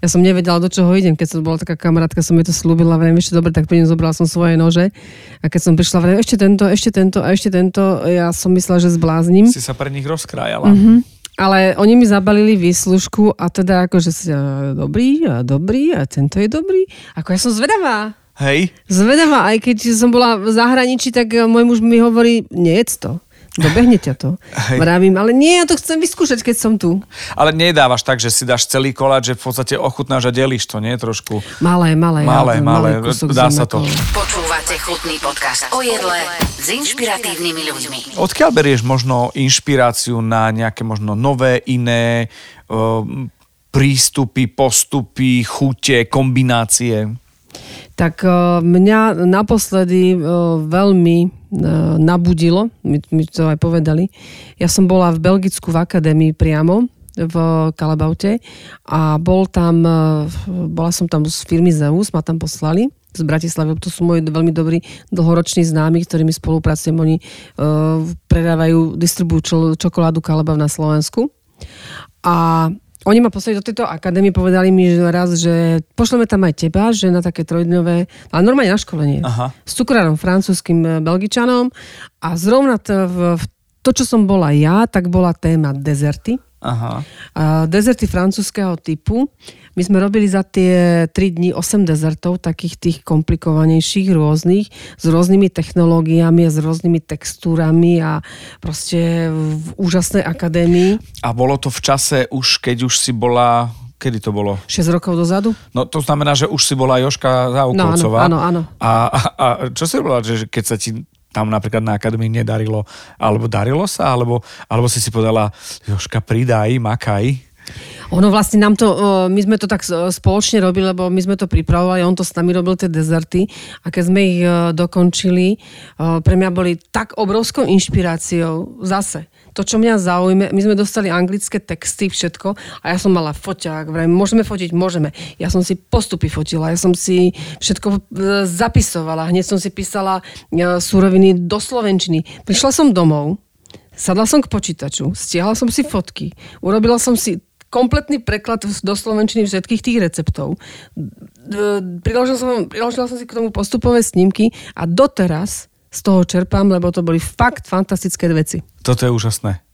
Ja som nevedela, do čoho idem. Keď som bola taká kamarátka, som jej to slúbila, vrejme, ešte dobre, tak prídem, zobrala som svoje nože. A keď som prišla, vrejme, ešte tento, ešte tento a ešte tento, ja som myslela, že zbláznim. Si sa pre nich rozkrájala. Mm-hmm. Ale oni mi zabalili výslužku a teda akože si, dobrý a dobrý a tento je dobrý. Ako ja som zvedavá. Hej. Zvedavá, aj keď som bola v zahraničí, tak eh, môj muž mi hovorí, nejedz to. Dobehne ťa to. Hej. Vravím, ale nie, ja to chcem vyskúšať, keď som tu. Ale nedávaš tak, že si dáš celý koláč, že v podstate ochutnáš a delíš to, nie? Trošku. Malé, malé. Malé, ja, malé. Dá sa to. Počúvate chutný podcast o jedle s inšpiratívnymi ľuďmi. Odkiaľ berieš možno inšpiráciu na nejaké možno nové, iné uh, prístupy, postupy, chute, kombinácie? Tak e, mňa naposledy e, veľmi e, nabudilo, my, to aj povedali. Ja som bola v Belgicku v akadémii priamo, v Kalabaute a bol tam, bola som tam z firmy Zeus, ma tam poslali z Bratislavy, to sú moji veľmi dobrí dlhoroční známi, ktorými spolupracujem, oni predávajú, distribujú čokoládu Kalabav na Slovensku. A oni ma poslali do tejto akadémie, povedali mi že raz, že pošleme tam aj teba, že na také trojdňové, ale normálne na školenie. Aha. S cukrárom francúzským e, belgičanom a zrovna to, v, v to, čo som bola ja, tak bola téma dezerty. Aha. A dezerty francúzského typu. My sme robili za tie 3 dní 8 dezertov, takých tých komplikovanejších, rôznych, s rôznymi technológiami a s rôznymi textúrami a proste v úžasnej akadémii. A bolo to v čase už, keď už si bola Kedy to bolo? 6 rokov dozadu. No to znamená, že už si bola Joška Zaukovcová. No, áno, áno. áno. A, a, a čo si robila, že keď sa ti tam napríklad na akadémii nedarilo, alebo darilo sa, alebo, alebo si si povedala, Joška, pridaj, makaj. Ono vlastne nám to, my sme to tak spoločne robili, lebo my sme to pripravovali, on to s nami robil tie dezerty a keď sme ich dokončili, pre mňa boli tak obrovskou inšpiráciou zase to, čo mňa zaujme, my sme dostali anglické texty, všetko a ja som mala foťák, vraj, môžeme fotiť, môžeme. Ja som si postupy fotila, ja som si všetko e, zapisovala, hneď som si písala e, súroviny do slovenčiny. Prišla som domov, sadla som k počítaču, stiahla som si fotky, urobila som si kompletný preklad do slovenčiny všetkých tých receptov. Priložila som, priložila som si k tomu postupové snímky a doteraz z toho čerpám, lebo to boli fakt fantastické veci. Toto je úžasné.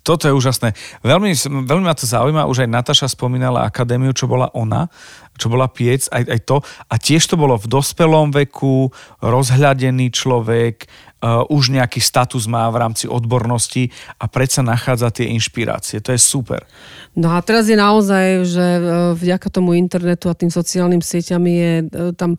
Toto je úžasné. Veľmi, veľmi ma to zaujíma, už aj Nataša spomínala akadémiu, čo bola ona, čo bola piec, aj, aj to. A tiež to bolo v dospelom veku, rozhľadený človek, uh, už nejaký status má v rámci odbornosti a predsa nachádza tie inšpirácie. To je super. No a teraz je naozaj, že uh, vďaka tomu internetu a tým sociálnym sieťam je uh, tam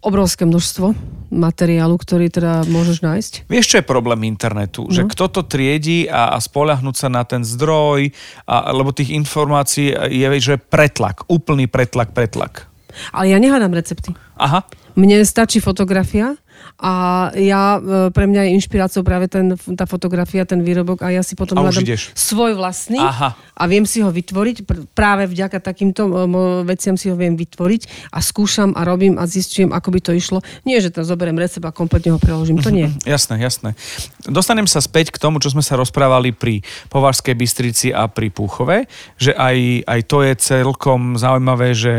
obrovské množstvo materiálu, ktorý teda môžeš nájsť. Vieš, čo je problém internetu? No. Že kto to triedi a, a spolahnúť sa na ten zdroj, a, lebo tých informácií je, že pretlak, úplný pretlak, pretlak. Ale ja nehádam recepty. Aha. Mne stačí fotografia a ja, e, pre mňa je inšpiráciou práve ten, tá fotografia, ten výrobok a ja si potom hľadám svoj vlastný Aha. a viem si ho vytvoriť, práve vďaka takýmto veciam si ho viem vytvoriť a skúšam a robím a zistujem, ako by to išlo. Nie, že to zoberiem recept a kompletne ho preložím, to nie. jasné, jasné. Dostanem sa späť k tomu, čo sme sa rozprávali pri Považskej Bystrici a pri Púchove, že aj, aj to je celkom zaujímavé, že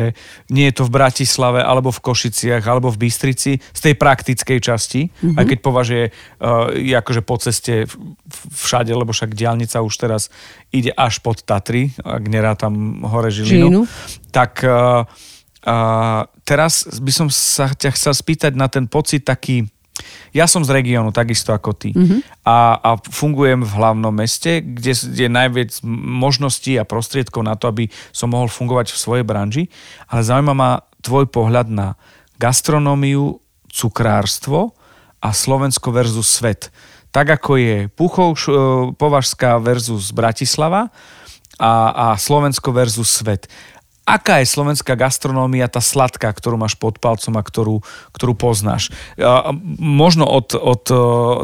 nie je to v Bratislave alebo v Košiciach alebo v Bystrici z tej praktickej časti, mm-hmm. aj keď považuje uh, je akože po ceste všade, lebo však diálnica už teraz ide až pod Tatry, ak nerá tam hore Žilinu. Žilinu. Tak uh, uh, teraz by som sa ťa chcel spýtať na ten pocit taký, ja som z regiónu, takisto ako ty. Mm-hmm. A, a fungujem v hlavnom meste, kde je najviac možností a prostriedkov na to, aby som mohol fungovať v svojej branži. Ale zaujíma ma tvoj pohľad na gastronómiu, cukrárstvo a Slovensko versus svet. Tak ako je Puchov, e, Považská versus Bratislava a, a Slovensko versus svet. Aká je slovenská gastronómia, tá sladká, ktorú máš pod palcom a ktorú, ktorú poznáš? Možno od, od e,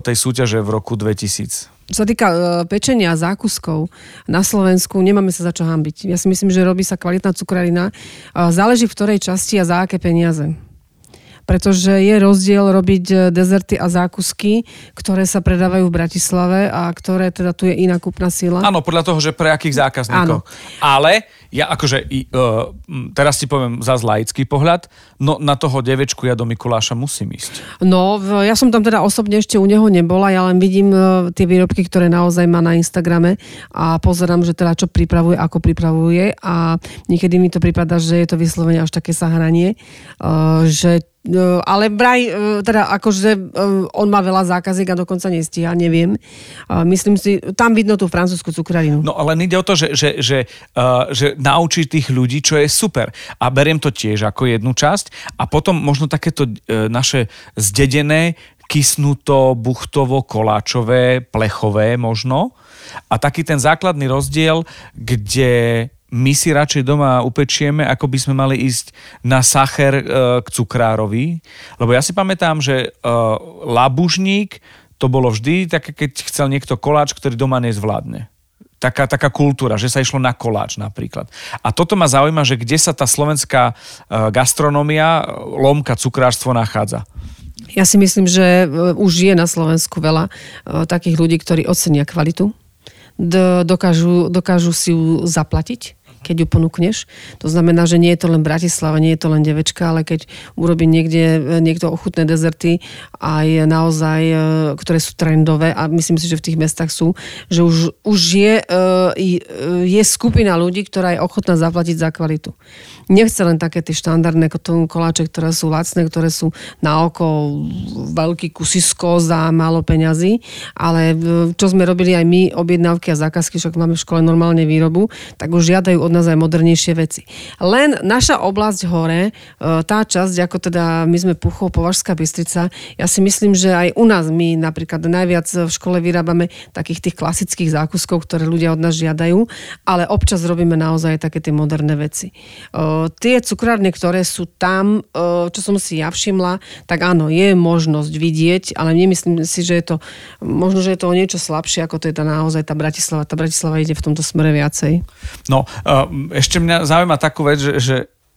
tej súťaže v roku 2000. Čo sa týka uh, pečenia a zákuskov na Slovensku, nemáme sa za čo hambiť. Ja si myslím, že robí sa kvalitná cukrarina. Záleží v ktorej časti a za aké peniaze pretože je rozdiel robiť e, dezerty a zákusky, ktoré sa predávajú v Bratislave a ktoré teda tu je iná kúpna sila. Áno, podľa toho, že pre akých zákazníkov. Áno. Ale ja akože, uh, teraz ti poviem za laický pohľad, no na toho devečku ja do Mikuláša musím ísť. No, ja som tam teda osobne ešte u neho nebola, ja len vidím uh, tie výrobky, ktoré naozaj má na Instagrame a pozerám, že teda čo pripravuje, ako pripravuje a niekedy mi to prípada, že je to vyslovene až také sahranie, uh, že No, ale Braj, e, teda akože e, on má veľa zákaziek a dokonca nestíha, neviem. Myslím si, tam vidno tú francúzsku cukrarinu. No ale ide o to, že, že, že, že naučí tých ľudí, čo je super. A beriem to tiež ako jednu časť. A potom možno takéto uh, naše zdedené, kysnuto, buchtovo, koláčové, plechové možno. A taký ten základný rozdiel, kde my si radšej doma upečieme, ako by sme mali ísť na sacher e, k cukrárovi. Lebo ja si pamätám, že e, labužník to bolo vždy také, keď chcel niekto koláč, ktorý doma nezvládne. Taká, taká kultúra, že sa išlo na koláč napríklad. A toto ma zaujíma, že kde sa tá slovenská e, gastronomia, lomka, cukrárstvo nachádza. Ja si myslím, že už je na Slovensku veľa takých ľudí, ktorí ocenia kvalitu, dokážu, dokážu si ju zaplatiť keď ju ponúkneš. To znamená, že nie je to len Bratislava, nie je to len devečka, ale keď urobí niekde niekto ochutné dezerty aj naozaj, e, ktoré sú trendové a myslím si, že v tých mestách sú, že už, už je, e, je skupina ľudí, ktorá je ochotná zaplatiť za kvalitu. Nechce len také tie štandardné koláče, ktoré sú lacné, ktoré sú na oko veľký kusisko za málo peňazí, ale e, čo sme robili aj my, objednávky a zákazky, však máme v škole normálne výrobu, tak už žiadajú od od nás aj modernejšie veci. Len naša oblasť hore, e, tá časť, ako teda my sme Puchov, Považská Bystrica, ja si myslím, že aj u nás my napríklad najviac v škole vyrábame takých tých klasických zákuskov, ktoré ľudia od nás žiadajú, ale občas robíme naozaj také tie moderné veci. E, tie cukrárne, ktoré sú tam, e, čo som si ja všimla, tak áno, je možnosť vidieť, ale nemyslím si, že je to, možno, že je to o niečo slabšie, ako to je tá naozaj tá Bratislava. Tá Bratislava ide v tomto smere viacej. No, ešte mňa zaujíma takú vec, že, že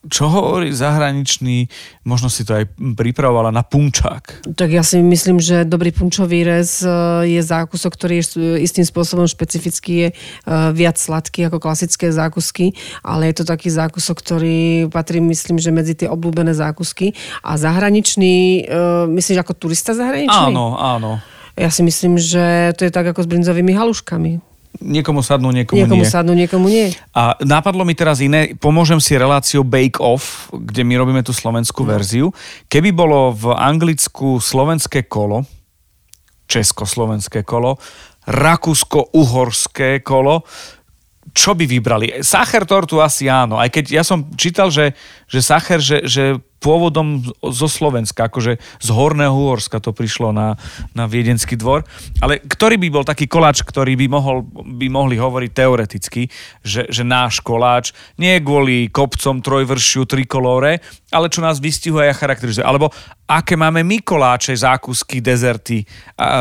čo hovorí zahraničný, možno si to aj pripravovala na punčák. Tak ja si myslím, že dobrý punčový rez e, je zákusok, ktorý je istým spôsobom špecifický, je e, viac sladký ako klasické zákusky, ale je to taký zákusok, ktorý patrí, myslím, že medzi tie obľúbené zákusky. A zahraničný, e, myslíš ako turista zahraničný? Áno, áno. Ja si myslím, že to je tak ako s brinzovými haluškami. Niekomu sadnú, niekomu, niekomu nie. sadnú, niekomu nie. A napadlo mi teraz iné, pomôžem si reláciou Bake Off, kde my robíme tú slovenskú no. verziu. Keby bolo v Anglicku slovenské kolo, československé kolo, rakúsko-uhorské kolo, čo by vybrali? Sacher tortu asi áno, aj keď ja som čítal, že, že Sacher, že, že pôvodom zo Slovenska, akože z Horného Uhorska to prišlo na, na Viedenský dvor. Ale ktorý by bol taký koláč, ktorý by, mohol, by mohli hovoriť teoreticky, že, že náš koláč nie je kvôli kopcom trojvršiu trikolóre, ale čo nás vystihuje a charakterizuje. Alebo aké máme my koláče, zákusky, dezerty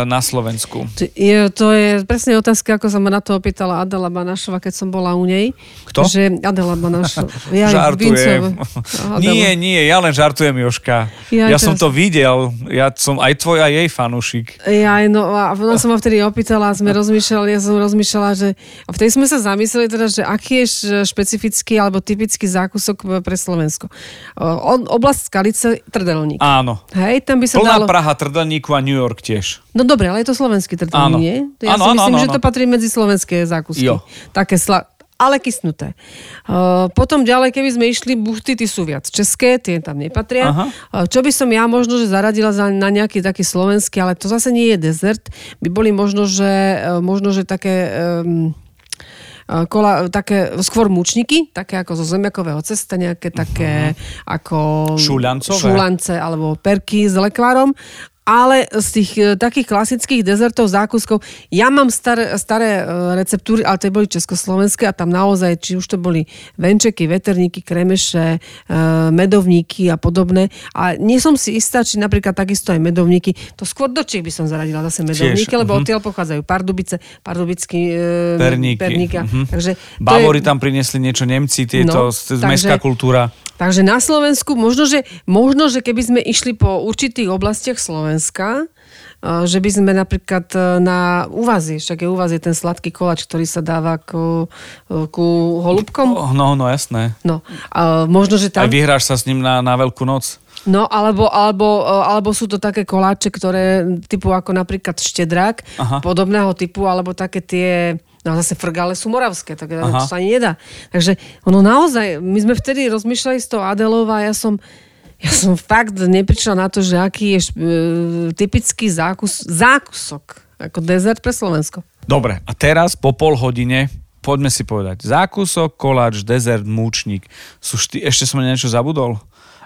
na Slovensku? Je, to je presne otázka, ako sa ma na to opýtala Adela Banašova, keď som bola u nej. Kto? Že Adela Banašova. Ja, *laughs* Žartujem. *laughs* Nie, nie, ja len žartujem, Joška. Ja, ja som to videl, ja som aj tvoj, aj jej fanúšik. Ja, no a ona som ma vtedy opýtala a sme rozmýšľali, ja som rozmýšľala, že a vtedy sme sa zamysleli teda, že aký je špecifický alebo typický zákusok pre Slovensko. Oblast Skalice, Trdelník. Áno. Hej, tam by sa Plná dalo... Praha, Trdelníku a New York tiež. No dobre, ale je to slovenský trdelník, nie? Ja áno, si myslím, áno, áno, že to patrí medzi slovenské zákusky. Jo. Také sla ale kysnuté. Uh, potom ďalej, keby sme išli, buchty, ty sú viac české, tie tam nepatria. Aha. Uh, čo by som ja možno, že zaradila za, na nejaký taký slovenský, ale to zase nie je dezert, by boli možno, že, uh, možno, že také... Um, kola, také skôr mučníky, také ako zo zemiakového cesta, nejaké také uh-huh. ako Šuľancové. šulance alebo perky s lekvárom ale z tých e, takých klasických dezertov, zákuskov, ja mám staré, staré e, receptúry, ale to boli československé a tam naozaj, či už to boli venčeky, veterníky, kremeše, e, medovníky a podobné. A nie som si istá, či napríklad takisto aj medovníky, to skôr do Čech by som zaradila zase medovníky, Tiež, lebo uh-huh. odtiaľ pochádzajú pardubice, pardubický e, perníky. perníka. Uh-huh. Takže Bávori je... tam priniesli niečo Nemci, tieto, no, mestská kultúra. Takže na Slovensku, možno že, možno, že keby sme išli po určitých oblastiach Slovenska, eh, že by sme napríklad eh, na uvazi, však je uvaz je ten sladký kolač, ktorý sa dáva ku, eh, ku holubkom. No, no, jasné. No, a možno, že tam... Aj vyhráš sa s ním na, na veľkú noc. No, alebo, alebo, alebo sú to také koláče, ktoré typu ako napríklad štedrák, Aha. podobného typu, alebo také tie No a zase frgále sú moravské, tak Aha. to sa ani nedá. Takže ono naozaj, my sme vtedy rozmýšľali s tou Adelou a ja som, ja som fakt neprišla na to, že aký je e, typický zákus, zákusok, ako dezert pre Slovensko. Dobre, a teraz po pol hodine poďme si povedať. Zákusok, koláč, dezert, múčnik. Sú šty... Ešte som niečo zabudol?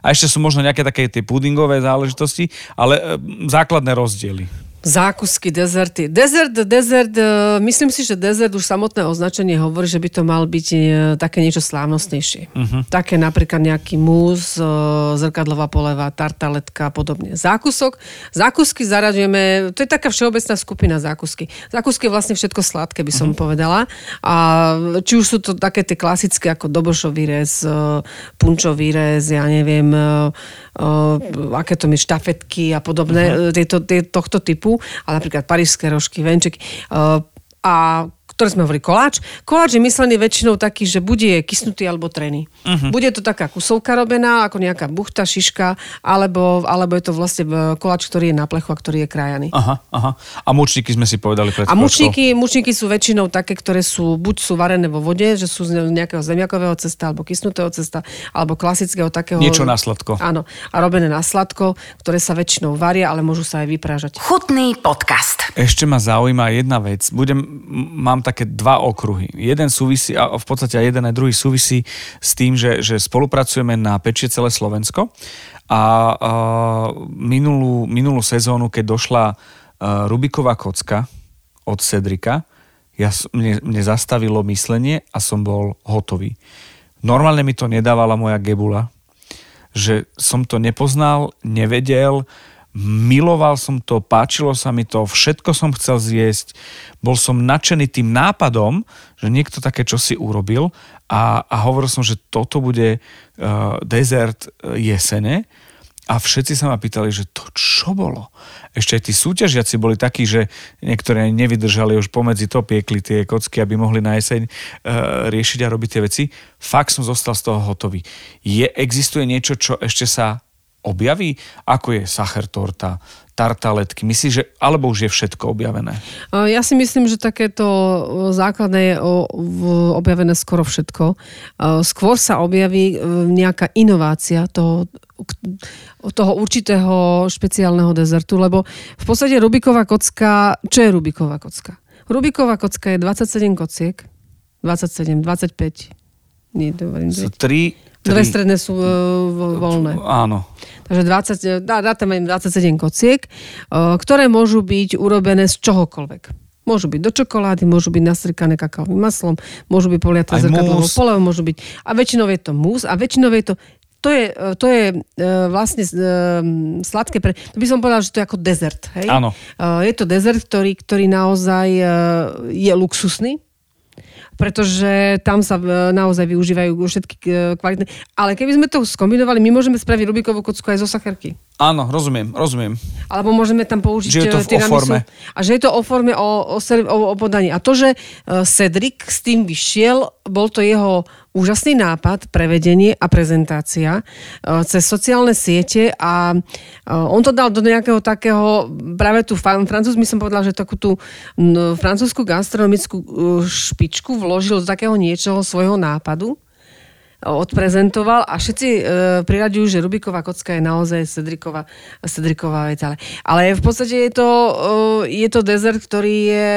A ešte sú možno nejaké také tie pudingové záležitosti, ale e, základné rozdiely. Zákusky, dezerty. Dezert, dezert, e, myslím si, že dezert už samotné označenie hovorí, že by to mal byť e, také niečo slávnostnejšie. Uh-huh. Také napríklad nejaký múz, e, zrkadlová poleva, tartaletka a podobne. Zákusok. Zákusky zaraďujeme, to je taká všeobecná skupina zákusky. Zákusky je vlastne všetko sladké, by som uh-huh. povedala. A či už sú to také tie klasické ako dobošový rez, punčový rez, ja neviem, aké to mi štafetky a podobné, uh-huh. tieto, tie, tohto typu, ale napríklad parížské rožky, venčeky. A ktoré sme hovorili koláč. Koláč je myslený väčšinou taký, že bude kysnutý alebo trený. Uh-huh. Bude to taká kusovka robená, ako nejaká buchta, šiška, alebo, alebo je to vlastne e, koláč, ktorý je na plechu a ktorý je krajaný. Aha, aha. A mučníky sme si povedali pred A mučníky, mučníky sú väčšinou také, ktoré sú, buď sú varené vo vode, že sú z nejakého zemiakového cesta, alebo kysnutého cesta, alebo klasického takého... Niečo na sladko. Áno. A robené na sladko, ktoré sa väčšinou varia, ale môžu sa aj vyprážať. Chutný podcast. Ešte ma zaujíma jedna vec. Budem, mám mám také dva okruhy. Jeden súvisí, a v podstate aj jeden aj druhý súvisí s tým, že, že spolupracujeme na Pečie celé Slovensko a, a minulú, minulú sezónu, keď došla a, Rubiková kocka od Cedrika, ja, mne, mne zastavilo myslenie a som bol hotový. Normálne mi to nedávala moja gebula, že som to nepoznal, nevedel, miloval som to, páčilo sa mi to, všetko som chcel zjesť, bol som nadšený tým nápadom, že niekto také čosi urobil a, a hovoril som, že toto bude uh, dezert uh, jesene a všetci sa ma pýtali, že to čo bolo? Ešte aj tí súťažiaci boli takí, že niektoré nevydržali, už pomedzi to piekli tie kocky, aby mohli na jeseň uh, riešiť a robiť tie veci. Fakt som zostal z toho hotový. Je, existuje niečo, čo ešte sa objaví, ako je sacher torta, tartaletky? Myslíš, že alebo už je všetko objavené? Ja si myslím, že takéto základné je objavené skoro všetko. Skôr sa objaví e, nejaká inovácia toho, toho určitého špeciálneho dezertu, lebo v podstate Rubiková kocka, čo je Rubiková kocka? Rubiková kocka je 27 kociek, 27, 25, nie, Sú tri Dve stredné sú voľné. Áno. Takže 20, dá, dáte 27 kociek, uh, ktoré môžu byť urobené z čohokoľvek. Môžu byť do čokolády, môžu byť nastrikané kakaovým maslom, môžu byť poliaté zrkadlovou polevou, môžu byť... A väčšinou je to mús a väčšinou je to to je, e, to je vlastne sladké pre... To by som povedala, že to je ako dezert. Hej? Áno. Je to dezert, ktorý, ktorý naozaj je luxusný pretože tam sa e, naozaj využívajú všetky e, kvalitné. Ale keby sme to skombinovali, my môžeme spraviť Rubikovú kocku aj zo sacherky. Áno, rozumiem, rozumiem. Alebo môžeme tam použiť že je to v, o forme. A že je to o forme, o, o, o, o podaní. A to, že Cedric s tým vyšiel, bol to jeho úžasný nápad, prevedenie a prezentácia uh, cez sociálne siete a uh, on to dal do nejakého takého, práve tú francúz, my som povedala, že takú tú francúzsku gastronomickú uh, špičku vložil do takého niečoho svojho nápadu odprezentoval a všetci e, priraďujú, že Rubiková kocka je naozaj Cedriková, Cedriková vec. Ale, ale v podstate je to, e, je to dezert, ktorý, je,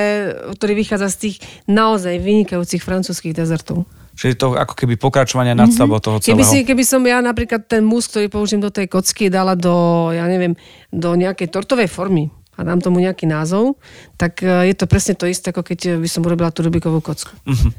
ktorý vychádza z tých naozaj vynikajúcich francúzských dezertov. Čiže to ako keby pokračovanie nadstavbo mm-hmm. toho celého. Keby, si, keby som ja napríklad ten mus, ktorý použijem do tej kocky, dala do, ja neviem, do nejakej tortovej formy, a dám tomu nejaký názov, tak e, je to presne to isté, ako keď by som urobila tú Rubikovú kocku. Uh-huh,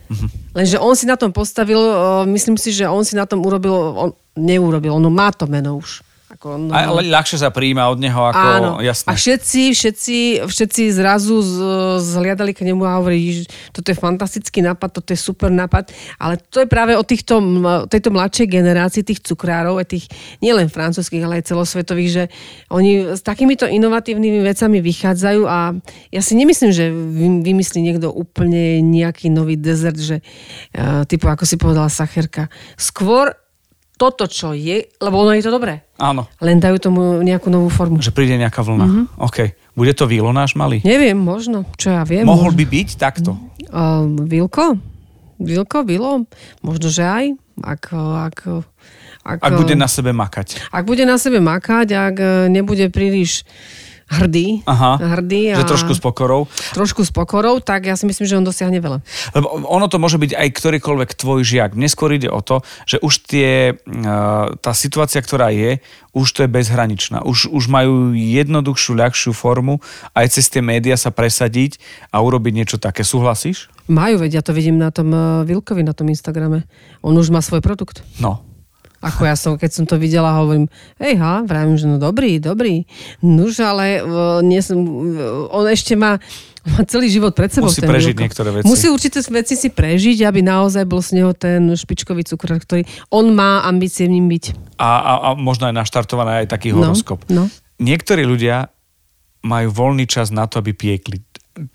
Lenže on si na tom postavil, e, myslím si, že on si na tom urobil, on neurobil, ono má to meno už. Ako, no, ale ľahšie sa príjma od neho ako áno. jasné. A všetci, všetci, všetci zrazu z, zhliadali k nemu a hovorili, že toto je fantastický nápad, toto je super nápad, ale to je práve o týchto, tejto mladšej generácii tých cukrárov, aj tých nielen francúzských, ale aj celosvetových, že oni s takýmito inovatívnymi vecami vychádzajú a ja si nemyslím, že vymyslí niekto úplne nejaký nový dezert, že uh, typu, ako si povedala Sacherka. Skôr toto, čo je, lebo ono je to dobré. Áno. Len dajú tomu nejakú novú formu. Že príde nejaká vlna. Mm-hmm. OK. Bude to vílo náš malý? Neviem, možno. Čo ja viem. Mohol možno. by byť takto? Uh, Vilko? Vilko, Vilo? Možno, že aj. Ak, ak, ak, ak bude na sebe makať. Ak bude na sebe makať, ak nebude príliš hrdý, Aha, hrdý a že trošku s pokorou. Trošku s pokorou, tak ja si myslím, že on dosiahne veľa. Lebo ono to môže byť aj ktorýkoľvek tvoj žiak. Mne skôr ide o to, že už tie, tá situácia, ktorá je, už to je bezhraničná. Už, už majú jednoduchšiu, ľahšiu formu aj cez tie médiá sa presadiť a urobiť niečo také. Súhlasíš? Majú, veď ja to vidím na tom Vilkovi, na tom Instagrame. On už má svoj produkt. No, ako ja som, keď som to videla, hovorím, hej ha, vravím, že no dobrý, dobrý. Nuž, ale uh, nie som, uh, on ešte má, má celý život pred sebou. Musí prežiť Vilko. niektoré veci. Musí určité veci si prežiť, aby naozaj bol z neho ten špičkový cukor, ktorý on má ambície v ním byť. A, a, a možno aj naštartovaný aj taký No, horoskop. no. Niektorí ľudia majú voľný čas na to, aby piekli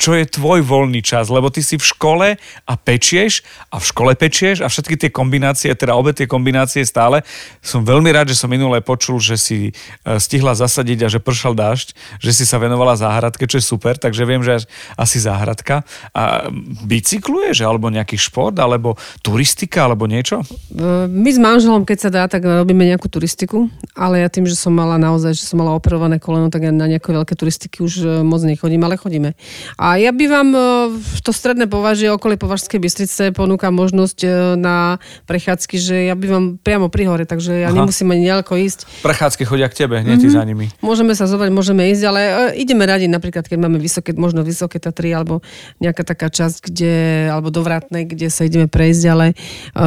čo je tvoj voľný čas, lebo ty si v škole a pečieš a v škole pečieš a všetky tie kombinácie, teda obe tie kombinácie stále. Som veľmi rád, že som minulé počul, že si e, stihla zasadiť a že pršal dážď, že si sa venovala záhradke, čo je super, takže viem, že asi záhradka. A bicykluješ, alebo nejaký šport, alebo turistika, alebo niečo? E, my s manželom, keď sa dá, tak robíme nejakú turistiku, ale ja tým, že som mala naozaj, že som mala operované koleno, tak ja na nejaké veľké turistiky už e, moc nechodím, ale chodíme. A ja bývam e, v to stredné považie okolie Považskej Bystrice, ponúka možnosť e, na prechádzky, že ja bývam priamo pri hore, takže ja Aha. nemusím ani ďaleko ísť. Prechádzky chodia k tebe, nie ty za nimi. Môžeme sa zovať, môžeme ísť, ale e, ideme radi napríklad, keď máme vysoké, možno vysoké Tatry, alebo nejaká taká časť, kde, alebo do Vratnej, kde sa ideme prejsť, ale e,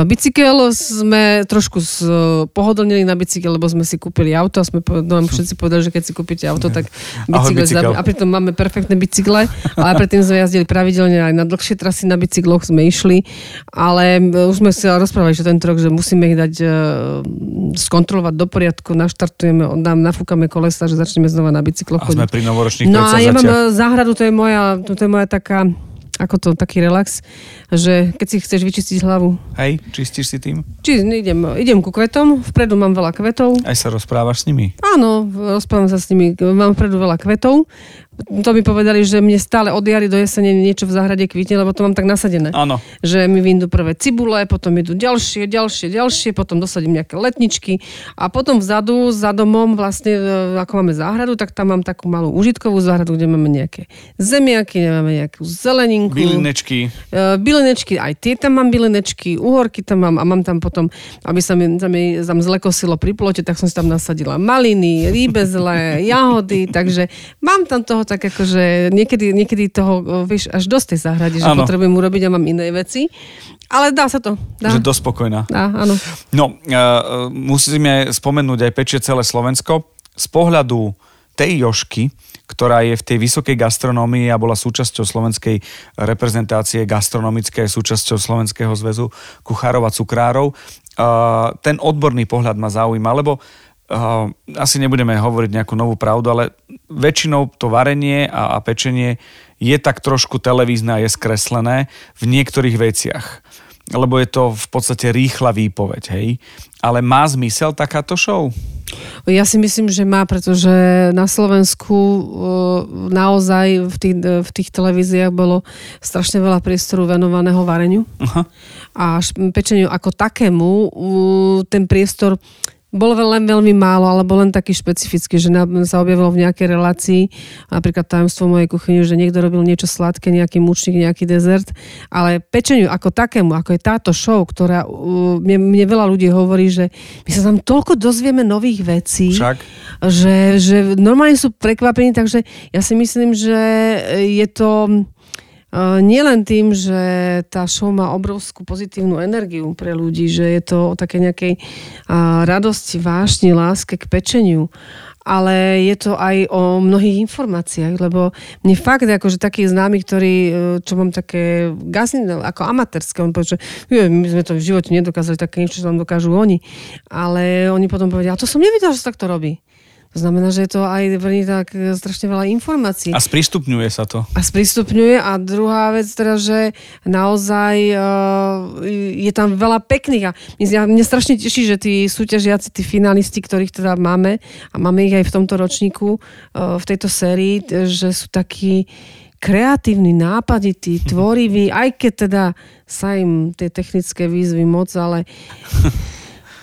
bicykel sme trošku z, pohodlnili na bicykel, lebo sme si kúpili auto a sme, po- no, nám všetci povedali, že keď si kúpite auto, tak Ahoj, bicykel, bicykel. za- a pritom máme perfektné bicykle, ale predtým sme jazdili pravidelne aj na dlhšie trasy na bicykloch sme išli, ale e, už sme si rozprávali, že tento rok, že musíme ich dať e, skontrolovať do poriadku, naštartujeme, nám nafúkame kolesa, že začneme znova na bicykloch A sme chodiť. pri novoročných No a ja mám e, záhradu, to je moja, to je moja taká, ako to, taký relax, že keď si chceš vyčistiť hlavu. Hej, čistíš si tým? Či idem, idem ku kvetom, vpredu mám veľa kvetov, Aj sa rozprávaš s nimi? Áno, rozprávam sa s nimi. Mám vpredu veľa kvetov. To mi povedali, že mne stále od jary do jesene niečo v záhrade kvitne, lebo to mám tak nasadené. Áno. Že mi vyjdú prvé cibule, potom idú ďalšie, ďalšie, ďalšie, potom dosadím nejaké letničky a potom vzadu, za domom, vlastne, e, ako máme záhradu, tak tam mám takú malú užitkovú záhradu, kde máme nejaké zemiaky, máme nejakú zeleninku. Bylinečky. E, bylinečky, aj tie tam mám bylinečky, uhorky tam mám a mám tam potom, aby sa mi, sa mi tam zlekosilo pri plote, tak som si tam nasadila maliny, rýbezle, jahody, takže mám tam toho tak akože niekedy, niekedy toho, vieš, až dosť tej záhrade, že Áno. potrebujem urobiť a mám iné veci, ale dá sa to. Dá, Že dosť spokojná. dá áno. No, uh, musíme spomenúť aj pečie celé Slovensko. Z pohľadu tej Jošky, ktorá je v tej vysokej gastronómii a bola súčasťou slovenskej reprezentácie gastronomickej, súčasťou Slovenského zväzu kuchárov a cukrárov, uh, ten odborný pohľad ma zaujíma, lebo asi nebudeme hovoriť nejakú novú pravdu, ale väčšinou to varenie a, a pečenie je tak trošku televízne a je skreslené v niektorých veciach lebo je to v podstate rýchla výpoveď, hej. Ale má zmysel takáto show? Ja si myslím, že má, pretože na Slovensku e, naozaj v tých, e, v tých televíziách bolo strašne veľa priestoru venovaného vareniu. Aha. A pečeniu ako takému ten priestor bol veľ- len veľmi málo, alebo len taký špecifický, že sa objavilo v nejakej relácii, napríklad tajomstvo mojej kuchyni, že niekto robil niečo sladké, nejaký mučník, nejaký dezert, ale pečeniu ako takému, ako je táto show, ktorá uh, mne, mne veľa ľudí hovorí, že my sa tam toľko dozvieme nových vecí, Však. že, že normálne sú prekvapení, takže ja si myslím, že je to nielen tým, že tá show má obrovskú pozitívnu energiu pre ľudí, že je to o také nejakej radosti, vášni, láske k pečeniu, ale je to aj o mnohých informáciách, lebo mne fakt, akože takí známi, ktorí, e, čo mám také gasy, ako amatérske, on povie, že "Jo, my sme to v živote nedokázali, také niečo, čo tam dokážu oni. Ale oni potom povedia, a to som nevidel, že sa takto robí. To znamená, že je to aj veľmi tak e, strašne veľa informácií A sprístupňuje sa to. a sprístupňuje. A druhá vec teda, že naozaj uh, je tam veľa pekných a mňa, mňa strašne teší, že tí súťažiaci, tí finalisti, ktorých teda máme a máme ich aj v tomto ročníku uh, v tejto sérii, že sú takí kreatívni, nápadití, tvoriví, *laughs* aj keď teda sa im tie technické výzvy moc, ale *laughs*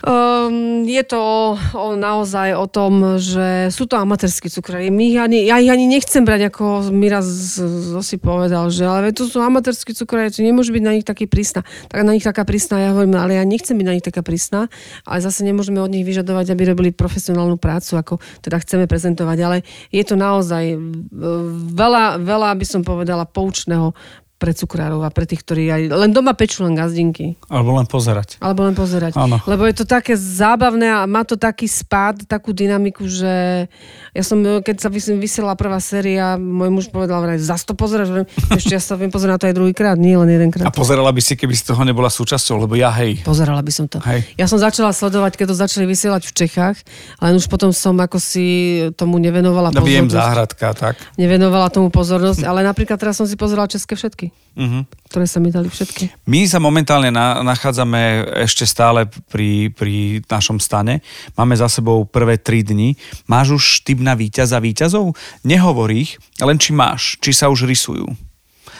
Um, je to o, naozaj o tom, že sú to amatérskí cukrári. My ich ani, ja ich ani nechcem brať, ako mi raz Zosi povedal, že ale to sú amatérskí cukrári, to nemôže byť na nich taký prísna. Tak na nich taká prísna, ja hovorím, ale ja nechcem byť na nich taká prísna, ale zase nemôžeme od nich vyžadovať, aby robili profesionálnu prácu, ako teda chceme prezentovať. Ale je to naozaj e, veľa, veľa, by som povedala, poučného pre cukrárov a pre tých, ktorí aj len doma pečú len gazdinky. Alebo len pozerať. Alebo len pozerať. Áno. Lebo je to také zábavné a má to taký spád, takú dynamiku, že ja som, keď sa vys- vysiela prvá séria, môj muž povedal, vraj, zas to pozeráš, ešte ja sa viem pozerať na to aj druhýkrát, nie len A jedenkrát. pozerala by si, keby z toho nebola súčasťou, lebo ja hej. Pozerala by som to. Hej. Ja som začala sledovať, keď to začali vysielať v Čechách, ale už potom som ako si tomu nevenovala Ja viem pozornosť. záhradka, tak. Nevenovala tomu pozornosť, ale napríklad teraz som si pozerala české všetky, Mhm. ktoré sa mi dali všetky. My sa momentálne na, nachádzame ešte stále pri, pri našom stane. Máme za sebou prvé tri dni. Máš už typ na víťaza víťazov? Nehovor ich, len či máš, či sa už rysujú.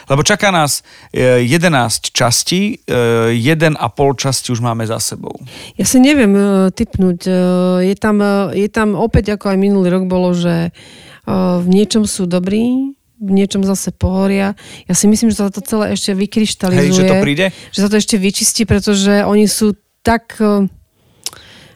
Lebo čaká nás e, 11 častí, e, 1,5 časti už máme za sebou. Ja si neviem uh, typnúť. Je, tam, je tam opäť, ako aj minulý rok bolo, že v niečom sú dobrí, v niečom zase pohoria. Ja si myslím, že sa to celé ešte vykryštalizuje. Hej, že to príde? Že sa to ešte vyčistí, pretože oni sú tak eh,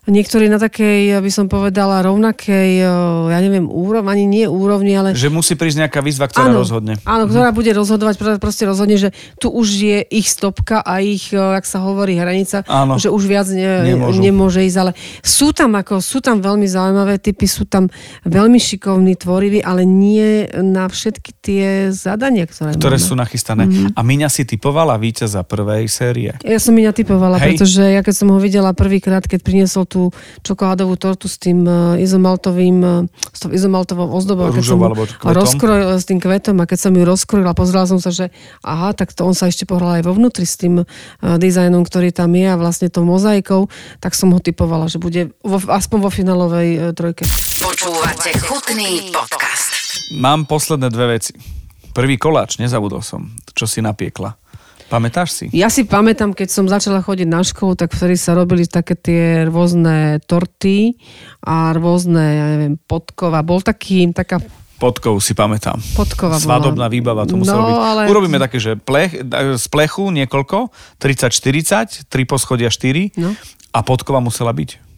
niektorí na takej, by som povedala, rovnakej, eh, ja neviem, úrovni, ani nie úrovni, ale... Že musí prísť nejaká výzva, ktorá áno, rozhodne. Áno, ktorá bude rozhodovať, proste rozhodne, že tu už je ich stopka a ich, eh, jak sa hovorí, hranica, Áno. že už viac ne, Nemôžu. nemôže ísť, ale sú tam, ako, sú tam veľmi zaujímavé typy, sú tam veľmi šikovní, tvoriví, ale nie na všetky tie zadania, ktoré, Ktoré máme. sú nachystané. Mhm. A Miňa si typovala víťaza prvej série. Ja som mi netypovala, Hej. pretože ja keď som ho videla prvýkrát, keď priniesol tú čokoládovú tortu s tým uh, izomaltovým, uh, s tou izomaltovou ozdobou, ju alebo kvetom? rozkrojila s tým kvetom a keď som ju rozkrojila, pozrela som sa, že aha, tak to on sa ešte pohral aj vo vnútri s tým dizajnom, ktorý tam je a vlastne tou mozaikou, tak som ho typovala, že bude vo, aspoň vo finálovej trojke. Počúvate chutný podcast. Mám posledné dve veci. Prvý koláč, nezabudol som, čo si napiekla. Pamätáš si? Ja si pamätám, keď som začala chodiť na školu, tak vtedy sa robili také tie rôzne torty a rôzne, ja neviem, podkova. Bol taký, taká Podkov si pamätám. podkova bola. Svadobná výbava to muselo no, byť. Ale... Urobíme také, že plech, z plechu niekoľko, 30-40, 3 poschodia 4 No. a podkova musela byť.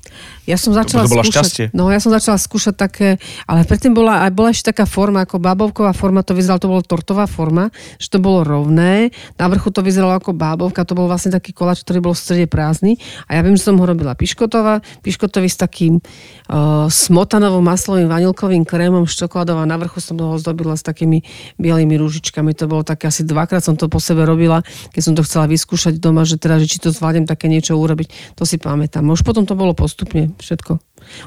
Ja som začala to bolo skúšať, šťastie. No, ja som začala skúšať také, ale predtým bola, aj bola ešte taká forma, ako bábovková forma, to vyzeralo, to bolo tortová forma, že to bolo rovné, na vrchu to vyzeralo ako bábovka, to bol vlastne taký koláč, ktorý bol v strede prázdny a ja viem, že som ho robila piškotová, piškotový s takým uh, smotanovo maslovým vanilkovým krémom a na vrchu som ho zdobila s takými bielými rúžičkami, to bolo také asi dvakrát som to po sebe robila, keď som to chcela vyskúšať doma, že teda, že či to zvládnem také niečo urobiť, to si pamätám. Už potom to bolo postupne všetko.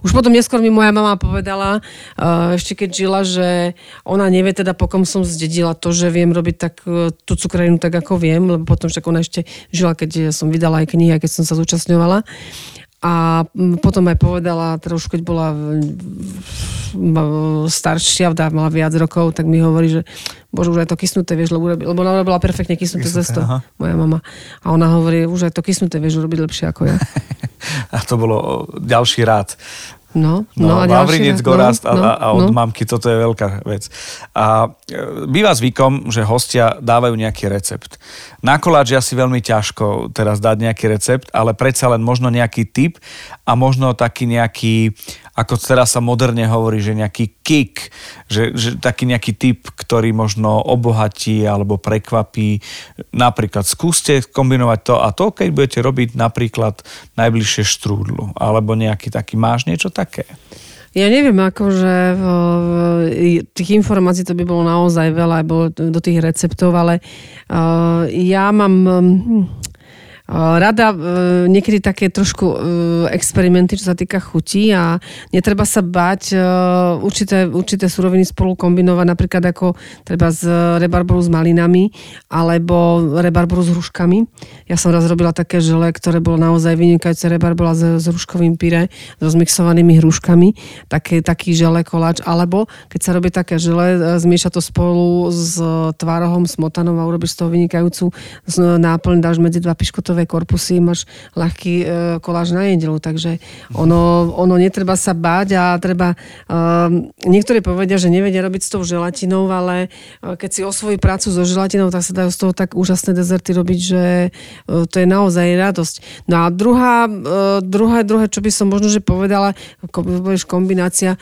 Už potom neskôr mi moja mama povedala, uh, ešte keď žila, že ona nevie teda, po kom som zdedila to, že viem robiť tak, uh, tú cukrarinu tak, ako viem, lebo potom však ona ešte žila, keď som vydala aj knihy, keď som sa zúčastňovala. A mm, potom aj povedala, teda už keď bola staršia, mala viac rokov, tak mi hovorí, že bože, už aj to kysnuté vieš, lebo, lebo ona urobila perfektne kysnuté Kysnuté, zesto, aha. moja mama. A ona hovorí, už aj to kysnuté vieš urobiť lepšie ako ja. *laughs* A to bolo ďalší rád. No, No, no, no a ďalší Vavrinec raz, Gorast no, a, a, a od no. mamky, toto je veľká vec. A e, býva zvykom, že hostia dávajú nejaký recept. Na koláč je asi veľmi ťažko teraz dať nejaký recept, ale predsa len možno nejaký tip a možno taký nejaký, ako teraz sa moderne hovorí, že nejaký kick, že, že taký nejaký tip, ktorý možno obohatí alebo prekvapí. Napríklad skúste kombinovať to a to, keď budete robiť napríklad najbližšie štrúdlu alebo nejaký taký, máš niečo také? Ja neviem, akože v, v, tých informácií to by bolo naozaj veľa, bolo do tých receptov, ale uh, ja mám um, rada uh, niekedy také trošku uh, experimenty, čo sa týka chutí a netreba sa báť uh, určité, určité suroviny spolu kombinovať, napríklad ako treba z rebarboru s malinami alebo rebarboru s hruškami. Ja som raz robila také žele, ktoré bolo naozaj vynikajúce rebarbola s, s hruškovým pyré, s rozmixovanými hruškami, také, taký žele koláč, alebo keď sa robí také žele, e, zmieša to spolu s tvárohom, smotanom a urobíš z toho vynikajúcu náplň, dáš medzi dva piškotové korpusy, máš ľahký e, koláč na nedelu, takže ono, ono netreba sa báť a treba, um, niektorí povedia, že nevedia robiť s tou želatinou, ale e, keď si osvojí prácu so želatinou, tak sa dajú z toho tak úžasné dezerty robiť, že e, to je naozaj radosť. No a druhá, e, druhé, druhé, čo by som možno, že povedala, kombinácia, e,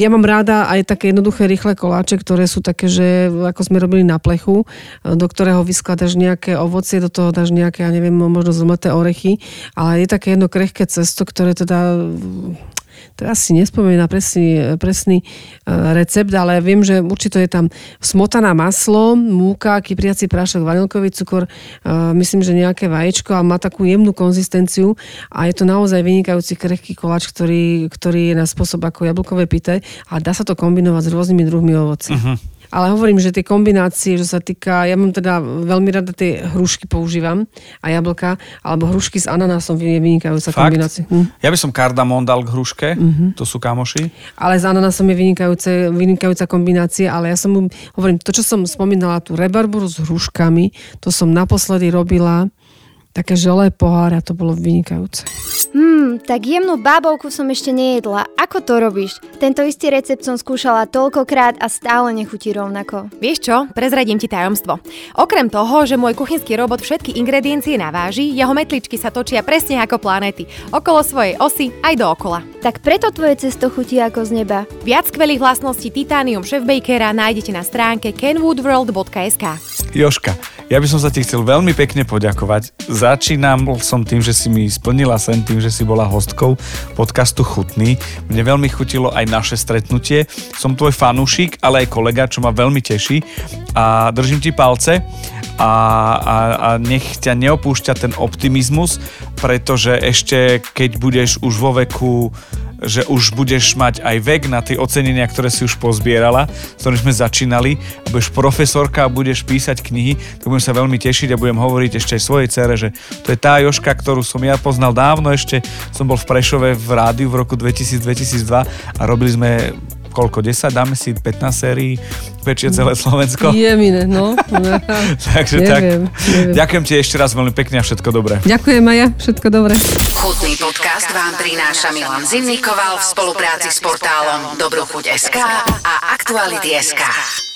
ja mám ráda aj také jednoduché, rýchle koláče, ktoré sú také, že ako sme robili na plechu, e, do ktorého vyskladaš nejaké ovocie, do toho dáš nejaké, ja neviem, možno zmleté orechy, ale je také jedno krehké cesto, ktoré teda teraz si nespomínam na presný, presný e, recept, ale viem, že určite je tam smotaná maslo, múka, kypriaci prášok, vanilkový cukor, e, myslím, že nejaké vaječko a má takú jemnú konzistenciu a je to naozaj vynikajúci krehký koláč, ktorý, ktorý je na spôsob ako jablkové pité a dá sa to kombinovať s rôznymi druhmi ovoci. Mhm. Ale hovorím, že tie kombinácie, že sa týka, ja mám teda veľmi rada tie hrušky používam a jablka, alebo hrušky s ananásom je vynikajúca Fakt? kombinácia. Hm. Ja by som kardamón dal k hruške, Mhm. to sú kamoši. Ale s ananásom je vynikajúce, vynikajúca kombinácia, ale ja som hovorím, to, čo som spomínala, tú rebarburu s hruškami, to som naposledy robila také želé pohára, to bolo vynikajúce. Hmm, tak jemnú bábovku som ešte nejedla. Ako to robíš? Tento istý recept som skúšala toľkokrát a stále nechutí rovnako. Vieš čo? Prezradím ti tajomstvo. Okrem toho, že môj kuchynský robot všetky ingrediencie naváži, jeho metličky sa točia presne ako planéty. Okolo svojej osy aj dookola. Tak preto tvoje cesto chutí ako z neba. Viac skvelých vlastností Titanium Chef Bakera nájdete na stránke kenwoodworld.sk. Joška, ja by som sa ti chcel veľmi pekne poďakovať. Začínam som tým, že si mi splnila sen tým, že si bola hostkou podcastu Chutný. Mne veľmi chutilo aj naše stretnutie. Som tvoj fanúšik, ale aj kolega, čo ma veľmi teší. A držím ti palce a, a, a nech ťa neopúšťa ten optimizmus, pretože ešte keď budeš už vo veku že už budeš mať aj vek na tie ocenenia, ktoré si už pozbierala, s ktorým sme začínali, budeš profesorka a budeš písať knihy, tak budem sa veľmi tešiť a budem hovoriť ešte aj svojej cere, že to je tá Joška, ktorú som ja poznal dávno ešte, som bol v Prešove v rádiu v roku 2000-2002 a robili sme koľko, 10, dáme si 15 sérií, pečie celé Slovensko. Jemine, no. *laughs* Takže neviem, tak, neviem. ďakujem ti ešte raz veľmi pekne a všetko dobré. Ďakujem Maja, všetko dobré. Chutný podcast vám prináša Milan Zimnikoval v spolupráci s portálom Dobrochuť.sk a Aktuality.sk.